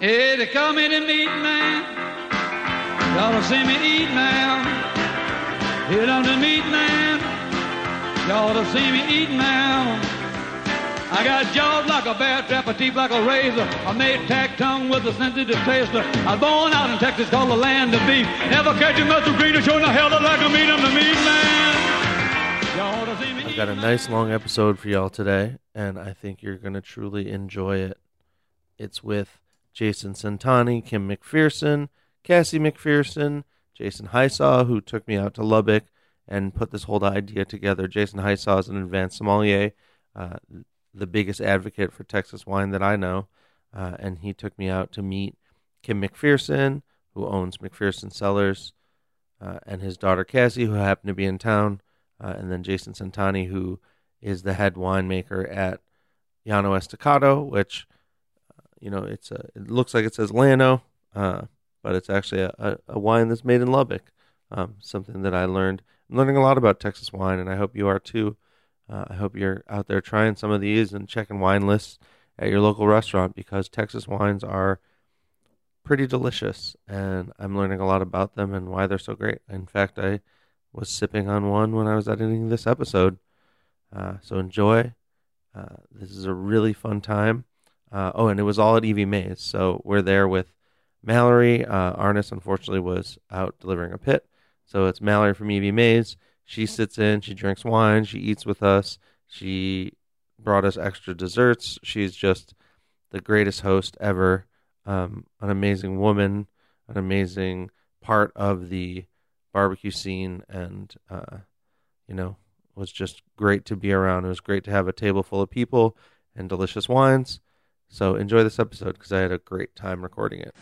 Hey, they call me the meat man. Y'all to see me eat now. Hit on the meat man. Y'all to see me eat now. I got jaws like a bear trap, a teeth like a razor. I made tack tongue with a sensitive taster. I was born out in Texas, called the land of beef. Never catch a muscle greener, showing the hell like a meat. I'm the meat man. Y'all to see me I've got a nice long episode for y'all today, and I think you're going to truly enjoy it. It's with Jason Centanni, Kim McPherson, Cassie McPherson, Jason Hysaw, who took me out to Lubbock and put this whole idea together. Jason Hysaw is an advanced sommelier, uh, the biggest advocate for Texas wine that I know, uh, and he took me out to meet Kim McPherson, who owns McPherson Cellars, uh, and his daughter Cassie, who happened to be in town, uh, and then Jason Santani, who is the head winemaker at Llano Estacado, which you know it's a, it looks like it says Lano, uh, but it's actually a, a, a wine that's made in Lubbock. Um, something that I learned. I'm learning a lot about Texas wine, and I hope you are too. Uh, I hope you're out there trying some of these and checking wine lists at your local restaurant because Texas wines are pretty delicious, and I'm learning a lot about them and why they're so great. In fact, I was sipping on one when I was editing this episode. Uh, so enjoy. Uh, this is a really fun time. Uh, oh, and it was all at Evie Mae's. So we're there with Mallory. Uh, Arnis, unfortunately, was out delivering a pit. So it's Mallory from Evie Mae's. She sits in, she drinks wine, she eats with us. She brought us extra desserts. She's just the greatest host ever. Um, an amazing woman, an amazing part of the barbecue scene, and uh, you know, was just great to be around. It was great to have a table full of people and delicious wines. So enjoy this episode because I had a great time recording it.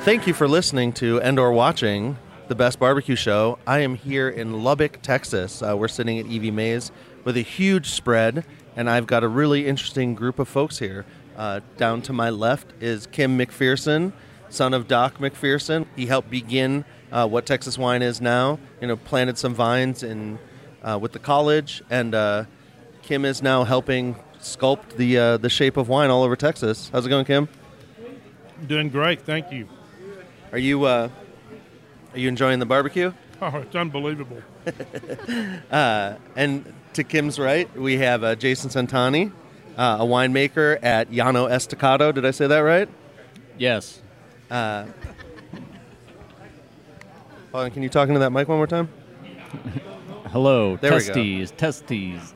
Thank you for listening to and or watching the Best Barbecue Show. I am here in Lubbock, Texas. Uh, we're sitting at Evie Mae's with a huge spread, and I've got a really interesting group of folks here. Uh, down to my left is Kim McPherson, son of Doc McPherson. He helped begin uh, what Texas wine is now. You know, planted some vines in uh, with the college, and uh, Kim is now helping sculpt the uh, the shape of wine all over Texas. How's it going, Kim? Doing great, thank you. Are you uh, are you enjoying the barbecue? Oh, it's unbelievable. Uh, and to Kim's right, we have uh, Jason Centanni, uh, a winemaker at Llano Estacado. Did I say that right? Yes. Uh, hold on, can you talk into that mic one more time? Hello, There we testes, testes.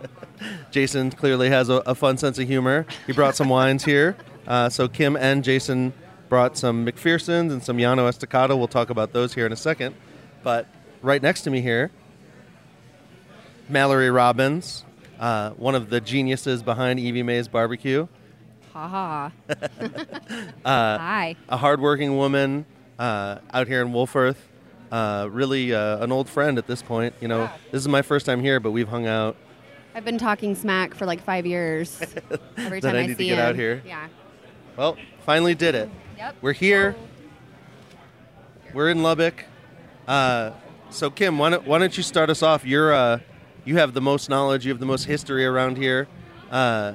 Jason clearly has a, a fun sense of humor. He brought some wines here. Uh, so Kim and Jason brought some McPherson's and some Llano Estacado. We'll talk about those here in a second. But right next to me here, Mallory Robbins, uh, one of the geniuses behind Evie Mae's Barbecue. Ha ha. Uh, Hi. a hardworking woman uh, out here in Wolfforth. Uh, really uh, an old friend at this point. You know, this is my first time here, but we've hung out. I've been talking smack for like five years. Every time I I, need to see get him. out here. Yeah. Well, finally did it. Yep. We're here. We're in Lubbock. Uh, so, Kim, why don't, why don't you start us off? You're uh, you have the most knowledge. You have the most history around here. Uh,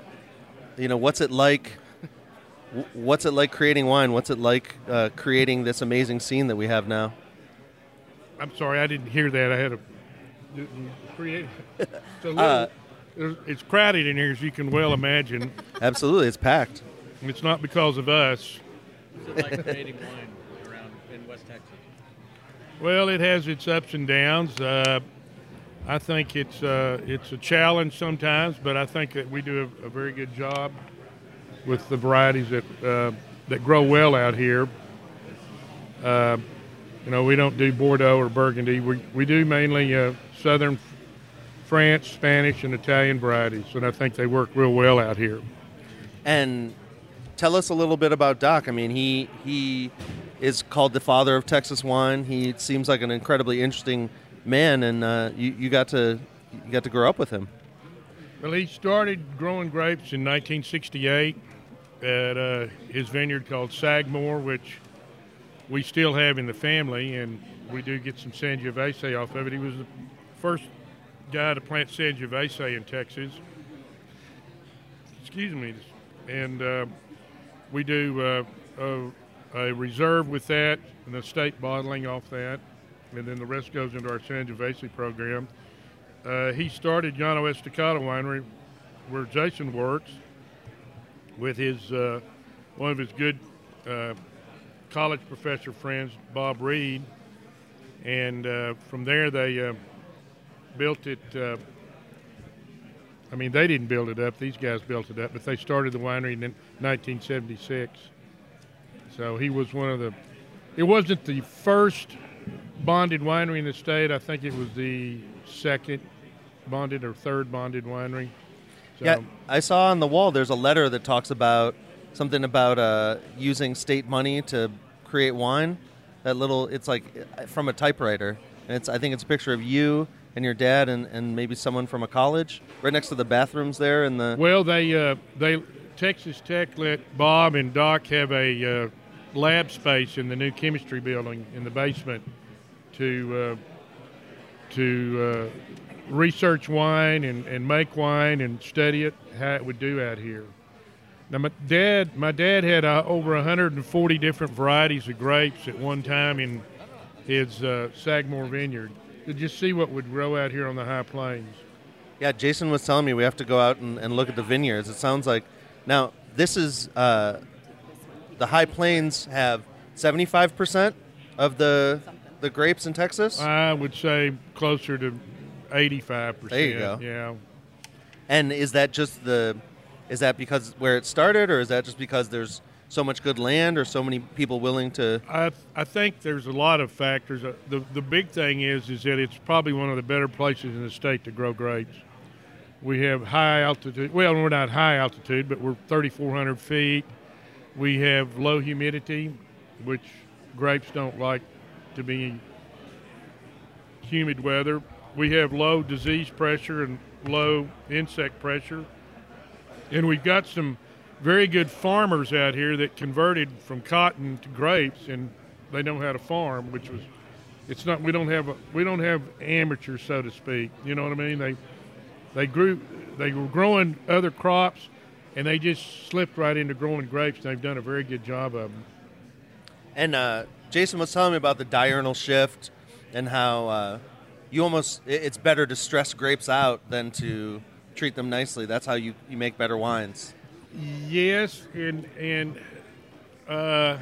you know, what's it like? What's it like creating wine? What's it like uh, creating this amazing scene that we have now? I'm sorry, I didn't hear that. I had a create. It's, a little, Uh, it's crowded in here, as you can well imagine. Absolutely, it's packed. It's not because of us. What's it like creating wine around in West Texas? Well, it has its ups and downs. Uh, I think it's uh, it's a challenge sometimes, but I think that we do a, a very good job with the varieties that uh, that grow well out here. You know, we don't do Bordeaux or Burgundy. We we do mainly uh, Southern France, Spanish, and Italian varieties, and I think they work real well out here. And tell us a little bit about Doc. I mean, he he is called the father of Texas wine. He seems like an incredibly interesting man, and uh, you you got to you got to grow up with him. Well, he started growing grapes in 1968 at uh, his vineyard called Sagmore, which we still have in the family, and we do get some Sangiovese off of it. He was the first guy to plant Sangiovese in Texas. Excuse me. And uh, we do uh, a, a reserve with that and a state bottling off that, and then the rest goes into our Sangiovese program. Uh, he started Llano Estacado Winery, where Jason works, with his uh, one of his good uh, college professor friends, Bob Reed, and uh, from there they uh, built it. Uh, I mean, they didn't build it up; these guys built it up. But they started the winery in 1976. So he was one of the. It wasn't the first bonded winery in the state. I think it was the second bonded or third bonded winery. So, Yeah, I saw on the wall. There's a letter that talks about something about uh, using state money to create wine. That little, it's like uh, from a typewriter, and it's. I think it's a picture of you and your dad and, and maybe someone from a college right next to the bathrooms there in the. Well, they uh, they Texas Tech let Bob and Doc have a uh, lab space in the new chemistry building in the basement to uh, to uh, research wine and, and make wine and study it how it would do out here. Now, my dad, my dad had uh, over 140 different varieties of grapes at one time in his uh, Sagamore vineyard. To just see what would grow out here on the high plains. Yeah, Jason was telling me we have to go out and, and look at the vineyards. It sounds like now this is uh, the High Plains have seventy five percent of the the grapes in Texas, I would say closer to 85 percent. There you go. Yeah. and is that just the is that because where it started, or is that just because there's so much good land, or so many people willing to? I I think there's a lot of factors. Uh, The the big thing is is that it's probably one of the better places in the state to grow grapes. We have high altitude. Well, we're not high altitude, but we're 3,400 feet. We have low humidity, which grapes don't like to be humid weather. We have low disease pressure and low insect pressure. And we've got some very good farmers out here that converted from cotton to grapes, and they know how to farm, which was, it's not we don't have a, we don't have amateurs, so to speak. You know what I mean? They they grew they were growing other crops, and they just slipped right into growing grapes. And they've done a very good job of them. And uh, Jason was telling me about the diurnal shift and how uh, you almost it's better to stress grapes out than to treat them nicely. That's how you, you make better wines. Yes, and and uh,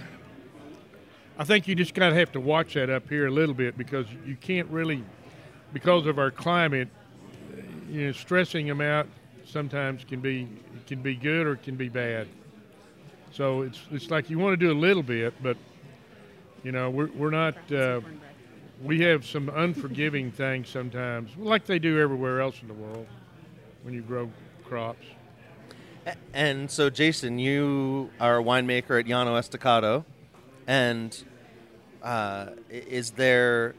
I think you just kind of have to watch that up here a little bit because you can't really, because of our climate, you know, stressing them out sometimes can be can be good or it can be bad. So it's it's like you want to do a little bit, but you know we're we're not. Uh, we have some unforgiving things sometimes, like they do everywhere else in the world when you grow crops. And so, Jason, you are a winemaker at Llano Estacado, and uh, is there,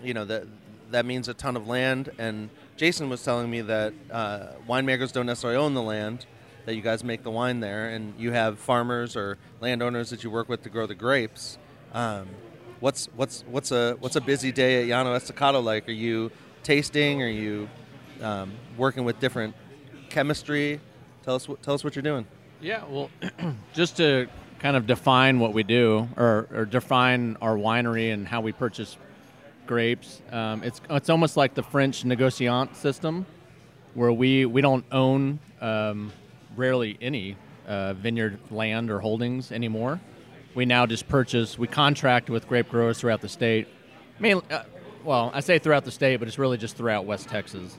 you know, that that means a ton of land. And Jason was telling me that uh, winemakers don't necessarily own the land; that you guys make the wine there, and you have farmers or landowners that you work with to grow the grapes. Um, what's what's what's a what's a busy day at Llano Estacado like? Are you tasting? Are you um, working with different chemistry? Tell us what tell us what you're doing. Yeah, well, just to kind of define what we do, or, or define our winery and how we purchase grapes, um, it's it's almost like the French négociant system, where we we don't own um, rarely any uh, vineyard land or holdings anymore. We now just purchase. We contract with grape growers throughout the state. Mainly, uh, well, I say throughout the state, but it's really just throughout West Texas.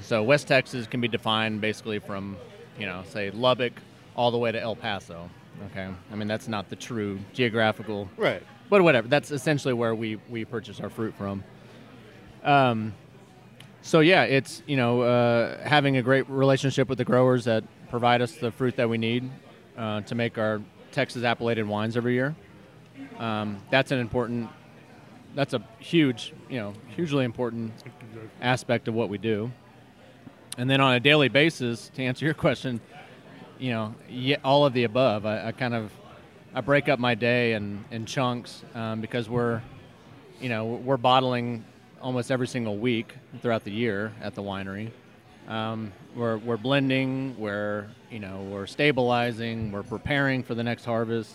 So West Texas can be defined basically from, you know, say Lubbock all the way to El Paso. Okay, I mean that's not the true geographical, Right. but whatever. That's essentially where we we purchase our fruit from. Um, so yeah, it's you know uh, having a great relationship with the growers that provide us the fruit that we need uh, to make our Texas appellated wines every year. Um, that's an important. That's a huge, you know, hugely important aspect of what we do. And then on a daily basis, to answer your question, you know, all of the above. I, I kind of I break up my day in, in chunks um, because we're, you know, we're bottling almost every single week throughout the year at the winery. Um, we're we're blending, we're you know we're stabilizing, we're preparing for the next harvest.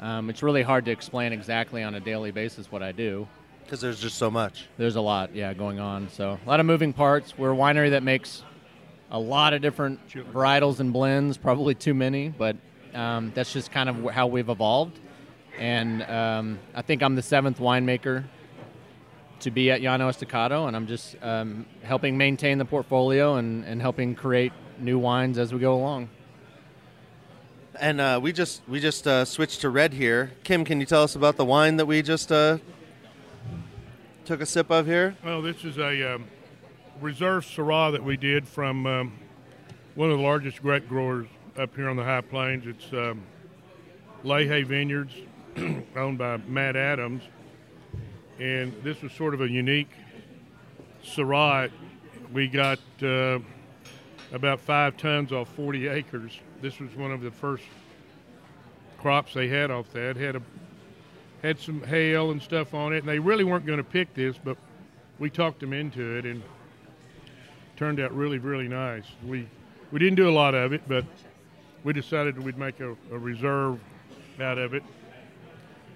Um, it's really hard to explain exactly on a daily basis what I do. Because there's just so much. There's a lot, yeah, going on. So a lot of moving parts. We're a winery that makes a lot of different varietals and blends, probably too many, but um, that's just kind of how we've evolved. And um, I think I'm the seventh winemaker to be at Llano Estacado, and I'm just um, helping maintain the portfolio and, and helping create new wines as we go along. And uh, we just we just uh, switched to red here. Kim, can you tell us about the wine that we just uh, took a sip of here? Well, this is a um, reserve Syrah that we did from um, one of the largest grape growers up here on the High Plains. It's um, Vineyards, owned by Matt Adams, and this was sort of a unique Syrah. We got uh, about five tons off 40 acres. This was one of the first crops they had off that. Had a had some hail and stuff on it, and they really weren't going to pick this, but we talked them into it, and turned out really, really nice. We we didn't do a lot of it, but we decided we'd make a, a reserve out of it.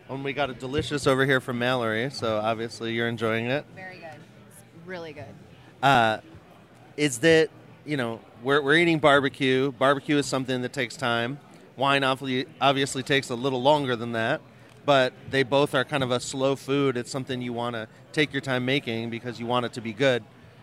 And we got a delicious over here from Mallory, so obviously you're enjoying it. Very good. It's really good. Uh, is that you know we're we're eating barbecue. Barbecue is something that takes time. Wine obviously obviously takes a little longer than that, but they both are kind of a slow food. It's something you want to take your time making because you want it to be good.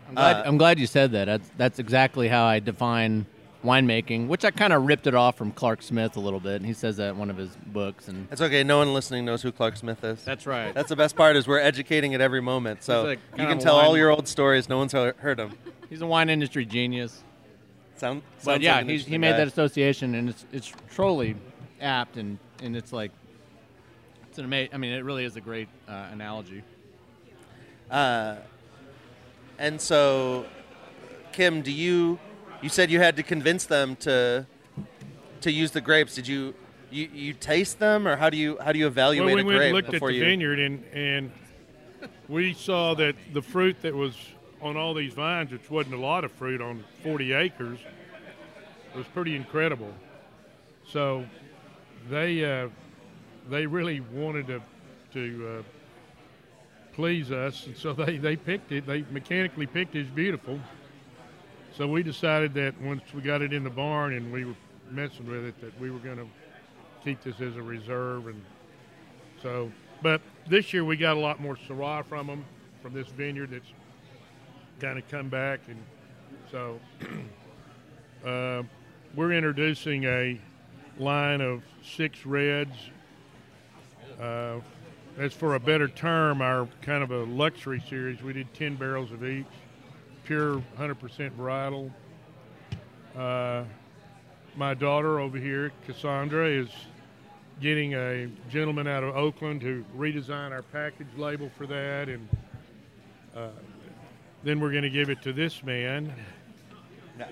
I'm glad, Uh, I'm glad you said that. That's, that's exactly how I define winemaking, which I kind of ripped it off from Clark Smith a little bit. And he says that in one of his books. And It's okay. No one listening knows who Clark Smith is. that's right. That's the best part is we're educating at every moment. So like you can tell all your old stories. No one's he- heard them. He's a wine industry genius. Sound, But yeah, like an he, he made guy. that association, and it's it's truly apt, and, and it's like it's an amazing. I mean, it really is a great uh, analogy. Uh, and so, Kim, do you? You said you had to convince them to to use the grapes. Did you? You, you taste them, or how do you how do you evaluate well, we a went grape and looked at the you? vineyard, and and we saw that the fruit that was on all these vines, which wasn't a lot of fruit on 40 acres, was pretty incredible. So they uh, they really wanted to to uh, please us, and so they they picked it. They mechanically picked it as beautiful. So we decided that once we got it in the barn and we were messing with it, that we were going to keep this as a reserve. And so, but this year we got a lot more Syrah from them, from this vineyard that's kind of come back. And so uh, we're introducing a line of six reds. Uh, as for a better term, our kind of a luxury series, we did 10 barrels of each, pure 100% varietal. Uh, my daughter over here, Cassandra, is getting a gentleman out of Oakland to redesign our package label for that, and uh, then we're going to give it to this man,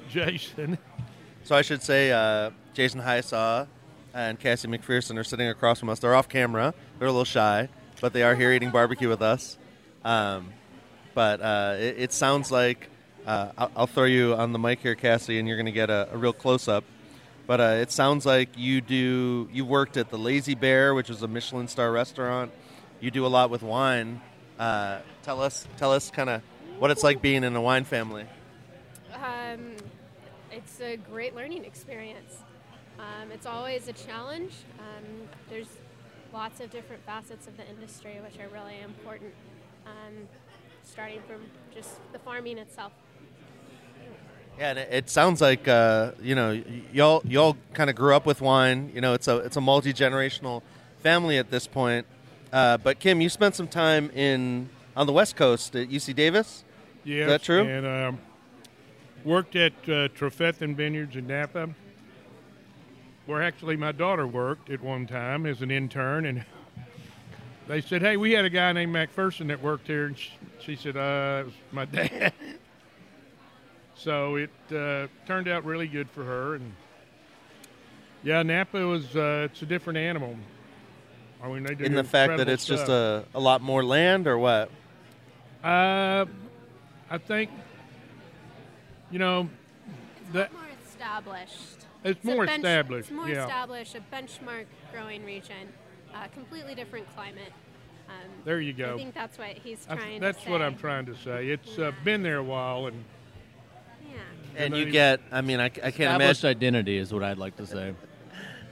Jason. So I should say, uh, Jason Highsaw and Cassie McPherson are sitting across from us. They're off camera. They're a little shy, but they are here eating barbecue with us. Um, but uh, it, it sounds like uh, I'll, I'll throw you on the mic here, Cassie, and you're going to get a, a real close up. But uh, it sounds like you do. You worked at the Lazy Bear, which is a Michelin star restaurant. You do a lot with wine. Uh, tell us, tell us, kind of what it's like being in a wine family. Um, it's a great learning experience. Um, it's always a challenge. Um, there's lots of different facets of the industry which are really important, um, starting from just the farming itself. Yeah, and it, it sounds like uh, you know y'all y'all kind of grew up with wine. You know, it's a it's a multi generational family at this point. Uh, but Kim, you spent some time in on the West Coast at UC Davis. Yes, that true? And um, worked at uh, Trefethen Vineyards in Napa, where actually my daughter worked at one time as an intern. And they said, "Hey, we had a guy named McPherson that worked here." And she, she said, "Uh, it was my dad." so it uh, turned out really good for her. And yeah, Napa was uh, it's a different animal. I mean, they do In the fact that incredible it's just a, a lot more land, or what? Uh, I think, you know, It's That- more established. It's a more bench- established, It's more yeah. established, a benchmark growing region, uh, completely different climate. Um, There you go. I think that's what he's I- trying that's to what. I'm trying to say. It's uh, been there a while, and Yeah. And not you even- get, I mean, I, I can't Established imagine. identity is what I'd like to say.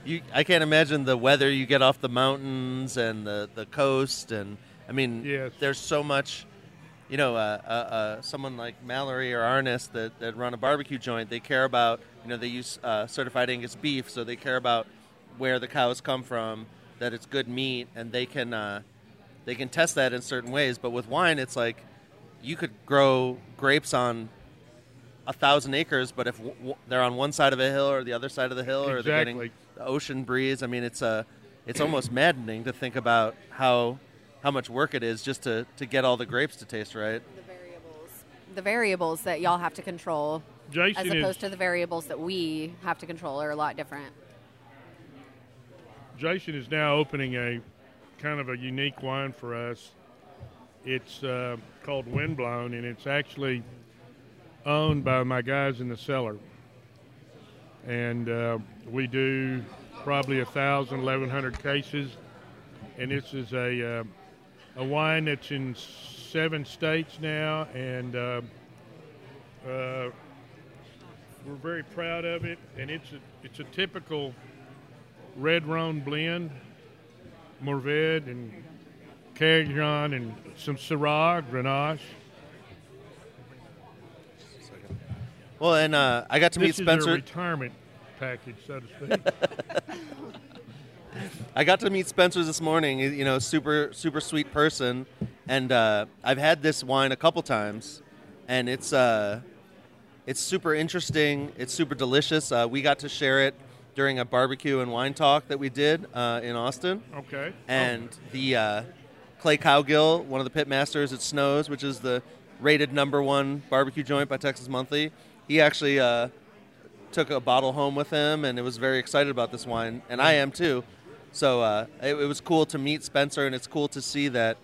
You, I can't imagine the weather you get off the mountains and the, the coast, and I mean, Yes. there's so much. You know, uh, uh, uh, someone like Mallory or Arnis that, that run a barbecue joint, they care about. You know, they use uh, certified Angus beef, so they care about where the cows come from, that it's good meat, and they can uh, they can test that in certain ways. But with wine, it's like you could grow grapes on a thousand acres, but if w- w- they're on one side of a hill or the other side of the hill, or they're getting the ocean breeze, I mean, it's uh, it's almost maddening to think about how how much work it is just to, to get all the grapes to taste right. The variables. The variables that y'all have to control, Jason as is opposed to the variables that we have to control, are a lot different. Jason is now opening a kind of a unique wine for us. It's uh, called Windblown, and it's actually owned by my guys in the cellar. And uh, we do probably a thousand, eleven hundred cases, and this is a uh, a wine that's in seven states now, and uh, uh, we're very proud of it. And it's a, it's a typical red Rhone blend, Mourvèdre and Carignan and some Syrah, Grenache. Well, and uh, I got to meet This is their Spencer. retirement package, so to speak. I got to meet Spencer this morning. You know, super super sweet person, and uh, I've had this wine a couple times, and it's uh, it's super interesting. It's super delicious. Uh, we got to share it during a barbecue and wine talk that we did uh, in Austin, okay. and the uh, Clay Cowgill, one of the pit masters at Snows, which is the rated number one barbecue joint by Texas Monthly. He actually uh, took a bottle home with him and it was very excited about this wine, and I am too. So uh, it, it was cool to meet Spencer, and it's cool to see that.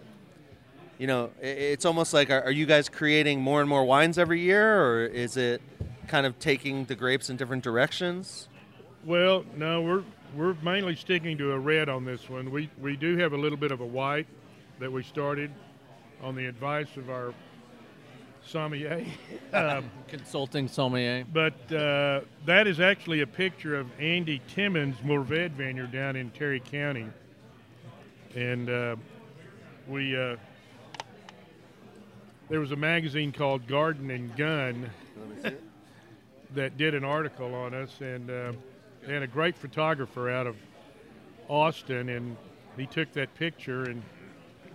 You know, it's almost like are, are you guys creating more and more wines every year, or is it kind of taking the grapes in different directions? Well, no, we're we're mainly sticking to a red on this one. We we do have a little bit of a white that we started on the advice of our sommelier. um, Consulting sommelier. But uh, that is actually a picture of Andy Timmons' Mourvèdre vineyard down in Terry County. And uh, we, uh, there was a magazine called Garden and Gun that did an article on us, and uh, they had a great photographer out of Austin, and he took that picture, and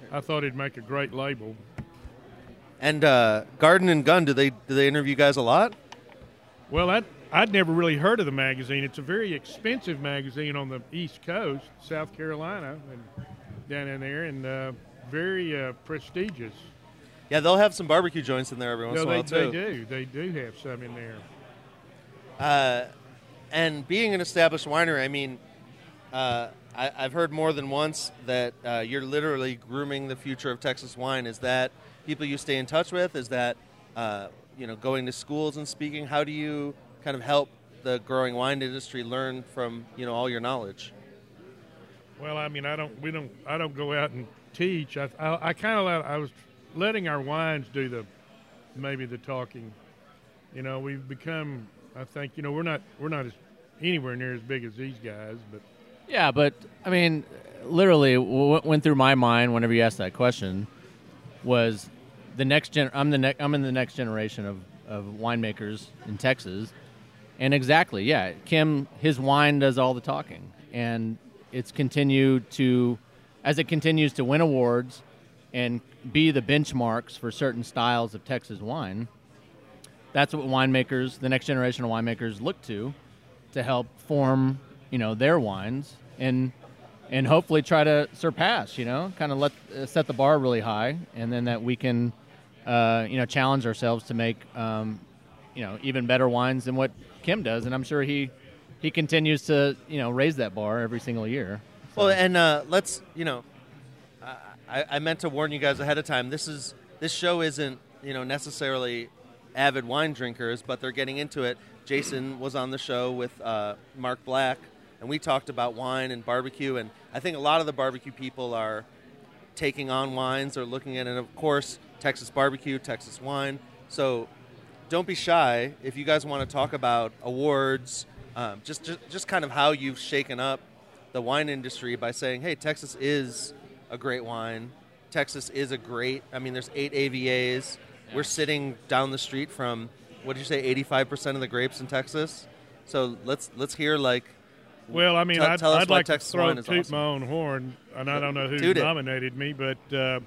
I thought it'd make a great label. And uh, Garden and Gun, do they do they interview guys a lot? Well, I, I'd never really heard of the magazine. It's a very expensive magazine on the East Coast, South Carolina, and down in there, and uh, very uh, prestigious. Yeah, they'll have some barbecue joints in there every once No, in a they, while they too. do. They do have some in there. Uh, and being an established winery, I mean, uh, I, I've heard more than once that uh, you're literally grooming the future of Texas wine. Is that people you stay in touch with? Is that uh, you know going to schools and speaking? How do you kind of help the growing wine industry learn from you know all your knowledge? Well, I mean, I don't. We don't. I don't go out and teach. I, I, I kind of. I was letting our wines do the maybe the talking. You know, we've become. I think you know we're not we're not as anywhere near as big as these guys, but Yeah, but I mean, literally, what went through my mind whenever you asked that question was the next gen. I'm the ne- I'm in the next generation of of winemakers in Texas, and exactly, yeah, Kim, his wine does all the talking, and it's continued to, as it continues to win awards, and be the benchmarks for certain styles of Texas wine. That's what winemakers, the next generation of winemakers, look to to help form, you know, their wines and and hopefully try to surpass, you know, kind of let uh, set the bar really high, and then that we can, uh, you know, challenge ourselves to make, um, you know, even better wines than what Kim does, and I'm sure he he continues to, you know, raise that bar every single year. Well, and uh, let's you know, I, I meant to warn you guys ahead of time. This is this show isn't you know necessarily avid wine drinkers, but they're getting into it. Jason was on the show with uh, Mark Black, and we talked about wine and barbecue. And I think a lot of the barbecue people are taking on wines or looking at it. And of course, Texas barbecue, Texas wine. So don't be shy if you guys want to talk about awards, um, just, just just kind of how you've shaken up the wine industry by saying, "Hey, Texas is a great wine. Texas is a great. I mean, there's eight AVAs. We're sitting down the street from what did you say, 85 percent of the grapes in Texas. So let's let's hear like. Well, I mean, Tell- I'd, tell us I'd why like Texas to throw wine is toot awesome. my own horn, and I don't know who Toot it. nominated me, but uh,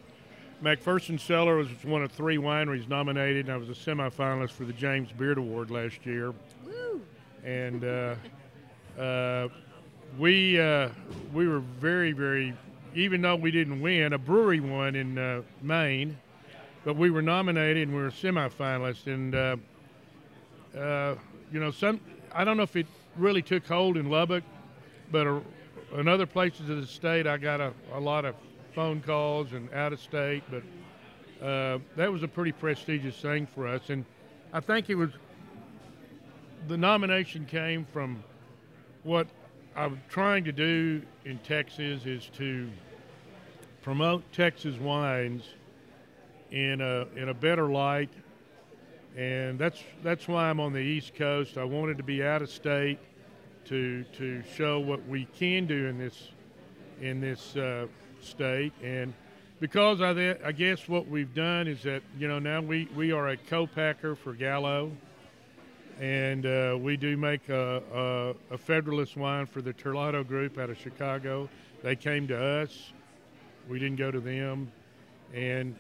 McPherson Cellar was one of three wineries nominated, and I was a semifinalist for the James Beard Award last year. Woo. And uh, uh, we uh, we were very very, even though we didn't win, a brewery won in uh, Maine, but we were nominated and we were semifinalists, and. Uh, uh, you know, some I don't know if it really took hold in Lubbock, but uh, in other places of the state, I got a, a lot of phone calls and out of state. But uh, that was a pretty prestigious thing for us, and I think it was the nomination came from what I'm trying to do in Texas is to promote Texas wines in a in a better light. And that's that's why I'm on the East Coast. I wanted to be out of state to to show what we can do in this in this uh, state, and because I, I guess what we've done is that you know now we we are a co-packer for Gallo, and uh, we do make a, a, a Federalist wine for the Terlato Group out of Chicago. They came to us. We didn't go to them, and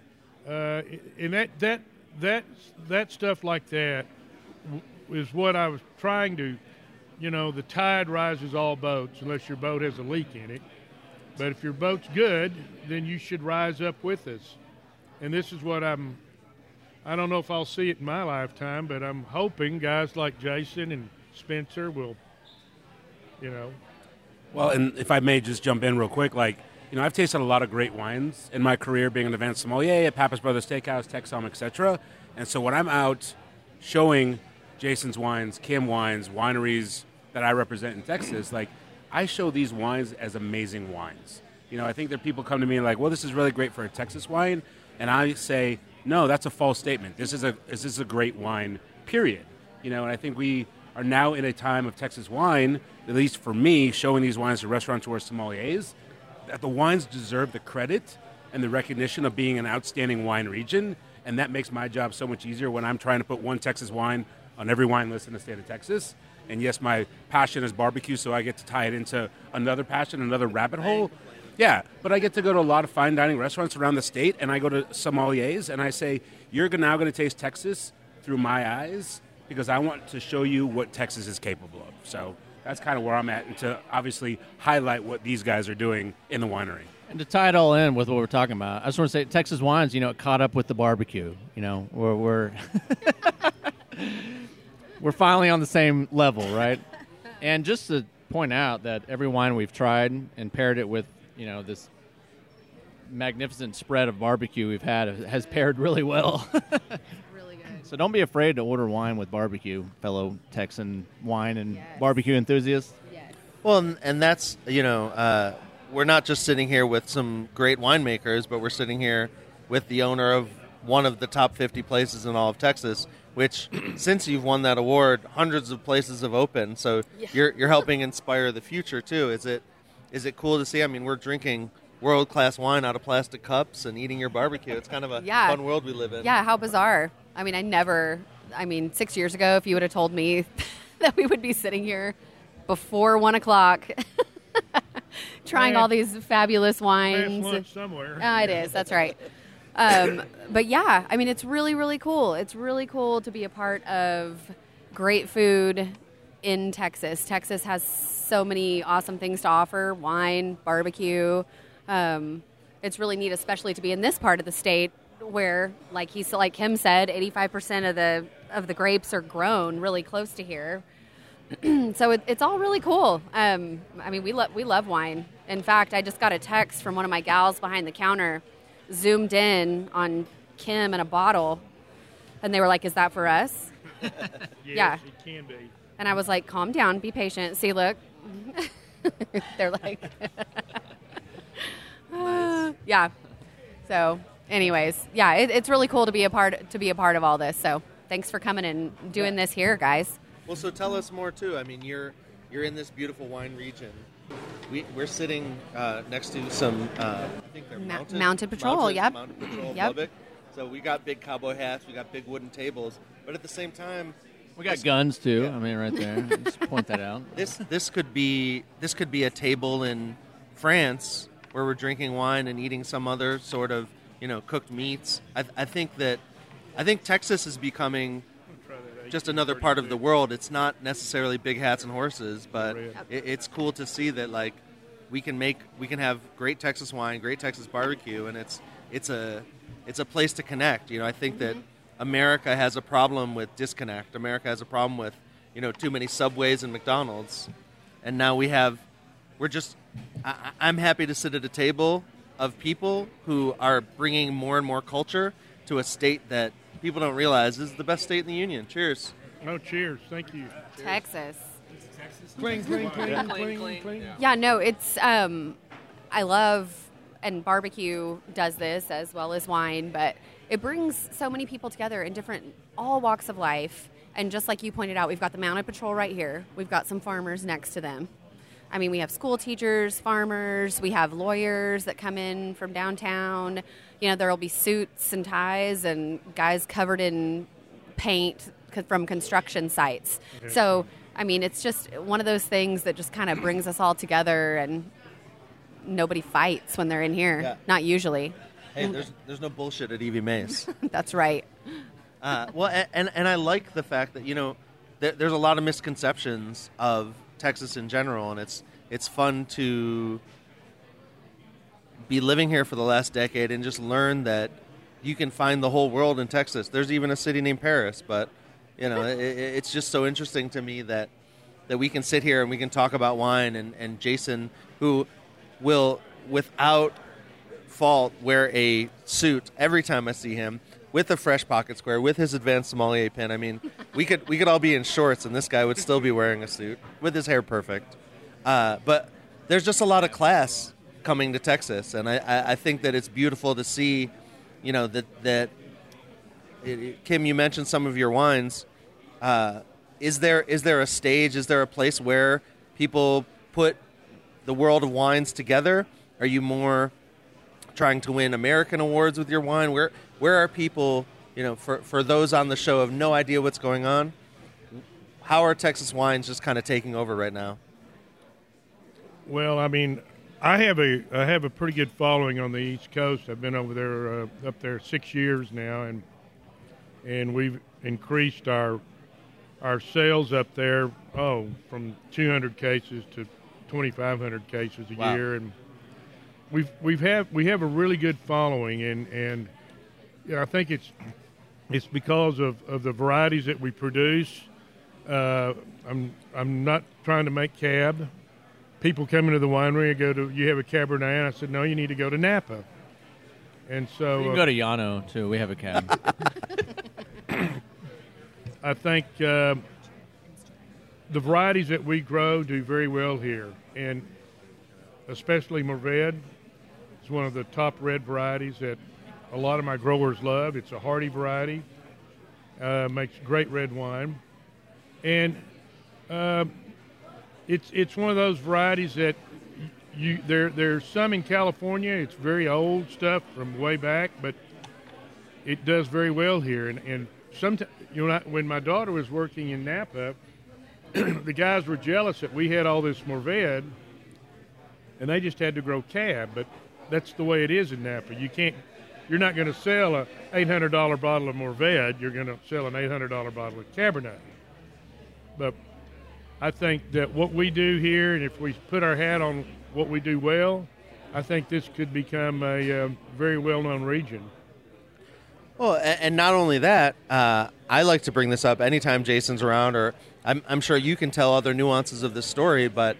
uh, and that that that that stuff like that is what I was trying to, you know, the tide rises all boats unless your boat has a leak in it. But if your boat's good, then you should rise up with us. And this is what I'm. I don't know if I'll see it in my lifetime, but I'm hoping guys like Jason and Spencer will, you know, Well, and if I may just jump in real quick, like, you know, I've tasted a lot of great wines in my career being an advanced sommelier at Pappas Brothers Steakhouse, TexSom, etc. And so when I'm out showing Jason's wines, Kim wines, wineries that I represent in Texas, like, I show these wines as amazing wines. You know, I think that people come to me and like, well, this is really great for a Texas wine. And I say, no, that's a false statement. This is a, this is a great wine, period. You know, and I think we are now in a time of Texas wine, at least for me, showing these wines to restaurateurs, sommeliers, that the wines deserve the credit and the recognition of being an outstanding wine region. And that makes my job so much easier when I'm trying to put one Texas wine on every wine list in the state of Texas. And yes, my passion is barbecue, so I get to tie it into another passion, another rabbit hole. Yeah, but I get to go to a lot of fine dining restaurants around the state, and I go to sommeliers, and I say, "You're now going to taste Texas through my eyes because I want to show you what Texas is capable of." So that's kind of where I'm at, and to obviously highlight what these guys are doing in the winery. And to tie it all in with what we're talking about, I just want to say Texas wines, you know, caught up with the barbecue. You know, we're we're, we're finally on the same level, right? And just to point out that every wine we've tried and paired it with, you know, this magnificent spread of barbecue we've had has paired really well. Really good. so don't be afraid to order wine with barbecue, fellow Texan wine and Yes. barbecue enthusiasts. Yes. Well, and, and that's you know, uh, we're not just sitting here with some great winemakers, but we're sitting here with the owner of one of the top 50 places in all of Texas. Which, since you've won that award, hundreds of places have opened. So Yeah. you're you're helping inspire the future too. Is it is it cool to see? I mean, we're drinking world class wine out of plastic cups and eating your barbecue. It's kind of a Yeah. fun world we live in. Yeah, how bizarre. I mean, I never, I mean, six years ago, if you would have told me that we would be sitting here before one o'clock trying all these fabulous wines. lunch somewhere. Ah, it is. That's right. Um, but yeah, I mean, it's really, really cool. It's really cool to be a part of great food in Texas. Texas has so many awesome things to offer: wine, barbecue. Um, it's really neat, especially to be in this part of the state where, like he, like Kim said, eighty-five percent of the of the grapes are grown really close to here. so it, it's all really cool. Um, I mean, we love we love wine. In fact, I just got a text from one of my gals behind the counter, zoomed in on Kim and a bottle, And they were like, "Is that for us?" Yes, Yeah. it can be. And I was like, "Calm down, be patient. See, look." They're like, "Ah." yeah. So, anyways, yeah, it, it's really cool to be a part to be a part of all this. So, thanks for coming and doing this here, guys. Well, so tell us more too. I mean, you're you're in this beautiful wine region. We, we're sitting uh, next to some, uh, I think they're Ma- mounted, Mounted Patrol, mounted- yep. Mounted Patrol Yep. Lubbock. So we got big cowboy hats, we got big wooden tables, but at the same time, We got guns too. I mean, right there. Just point that out. this this could be this could be a table in France where we're drinking wine and eating some other sort of you know cooked meats. I, I think that I think Texas is becoming just another part of the world. It's not necessarily big hats and horses, but it, it's cool to see that like we can make we can have great Texas wine, great Texas barbecue, and it's it's a it's a place to connect. You know, I think that America has a problem with disconnect. America has a problem with you know too many subways and McDonald's, and now we have we're just I, I- I'm happy to sit at a table of people who are bringing more and more culture to a state that people don't realize is the best state in the union. Cheers. Oh, cheers. Thank you. Texas. Cling, cling, cling, cling, cling. Yeah, no, it's um I love and barbecue does this as well as wine, but it brings so many people together in different all walks of life. And just like you pointed out, we've got the mounted patrol right here. We've got some farmers next to them. I mean, we have school teachers, farmers, we have lawyers that come in from downtown. You know, there'll be suits and ties and guys covered in paint from construction sites. So, I mean, it's just one of those things that just kind of brings us all together and nobody fights when they're in here. Yeah. Not usually. Hey, there's there's no bullshit at Evie Mae's. That's right. Uh, well, a- and and I like the fact that you know there, there's a lot of misconceptions of Texas in general, and it's it's fun to be living here for the last decade and just learn that you can find the whole world in Texas. There's even a city named Paris, but you know it- it's just so interesting to me that that we can sit here and we can talk about wine and, and Jason who will without fault wear a suit every time I see him with a fresh pocket square with his advanced sommelier pin. I mean, we could we could all be in shorts and this guy would still be wearing a suit with his hair perfect. Uh, but there's just a lot of class coming to Texas, and I, I, I think that it's beautiful to see, you know, that that it, it- Kim, you mentioned some of your wines. Uh, is there is there a stage? Is there a place where people put the world of wines together? Are you more trying to win American awards with your wine? Where where are people? You know, for for those on the show have no idea what's going on. How are Texas wines just kind of taking over right now? Well, I mean, I have a I have a pretty good following on the East Coast. I've been over there uh, up there six years now, and and we've increased our our sales up there. Oh, from 200 cases to 2,500 cases a Wow. year, and we've we've have we have a really good following, and and yeah, I think it's it's because of, of the varieties that we produce. Uh, I'm I'm not trying to make cab people come into the winery and go to, you have a Cabernet? And I said, no, you need to go to Napa. And so You can uh, go to Llano too. We have a cab. I think uh, the varieties that we grow do very well here, and especially Mourvèdre is one of the top red varieties that a lot of my growers love. It's a hardy variety, uh, makes great red wine, and um it's it's one of those varieties that you there there's some in California. It's very old stuff from way back, but it does very well here. And and sometimes you know when my daughter was working in Napa, the guys were jealous that we had all this Mourvèdre, and they just had to grow cab. But that's the way it is in Napa. You can't. You're not going to sell a $800 bottle of Mourvèdre. You're going to sell an $800 bottle of Cabernet. But I think that what we do here, and if we put our hat on what we do well, I think this could become a um, very well-known region. Well, and not only that, uh, I like to bring this up anytime Jason's around, or I'm, I'm sure you can tell other nuances of this story. But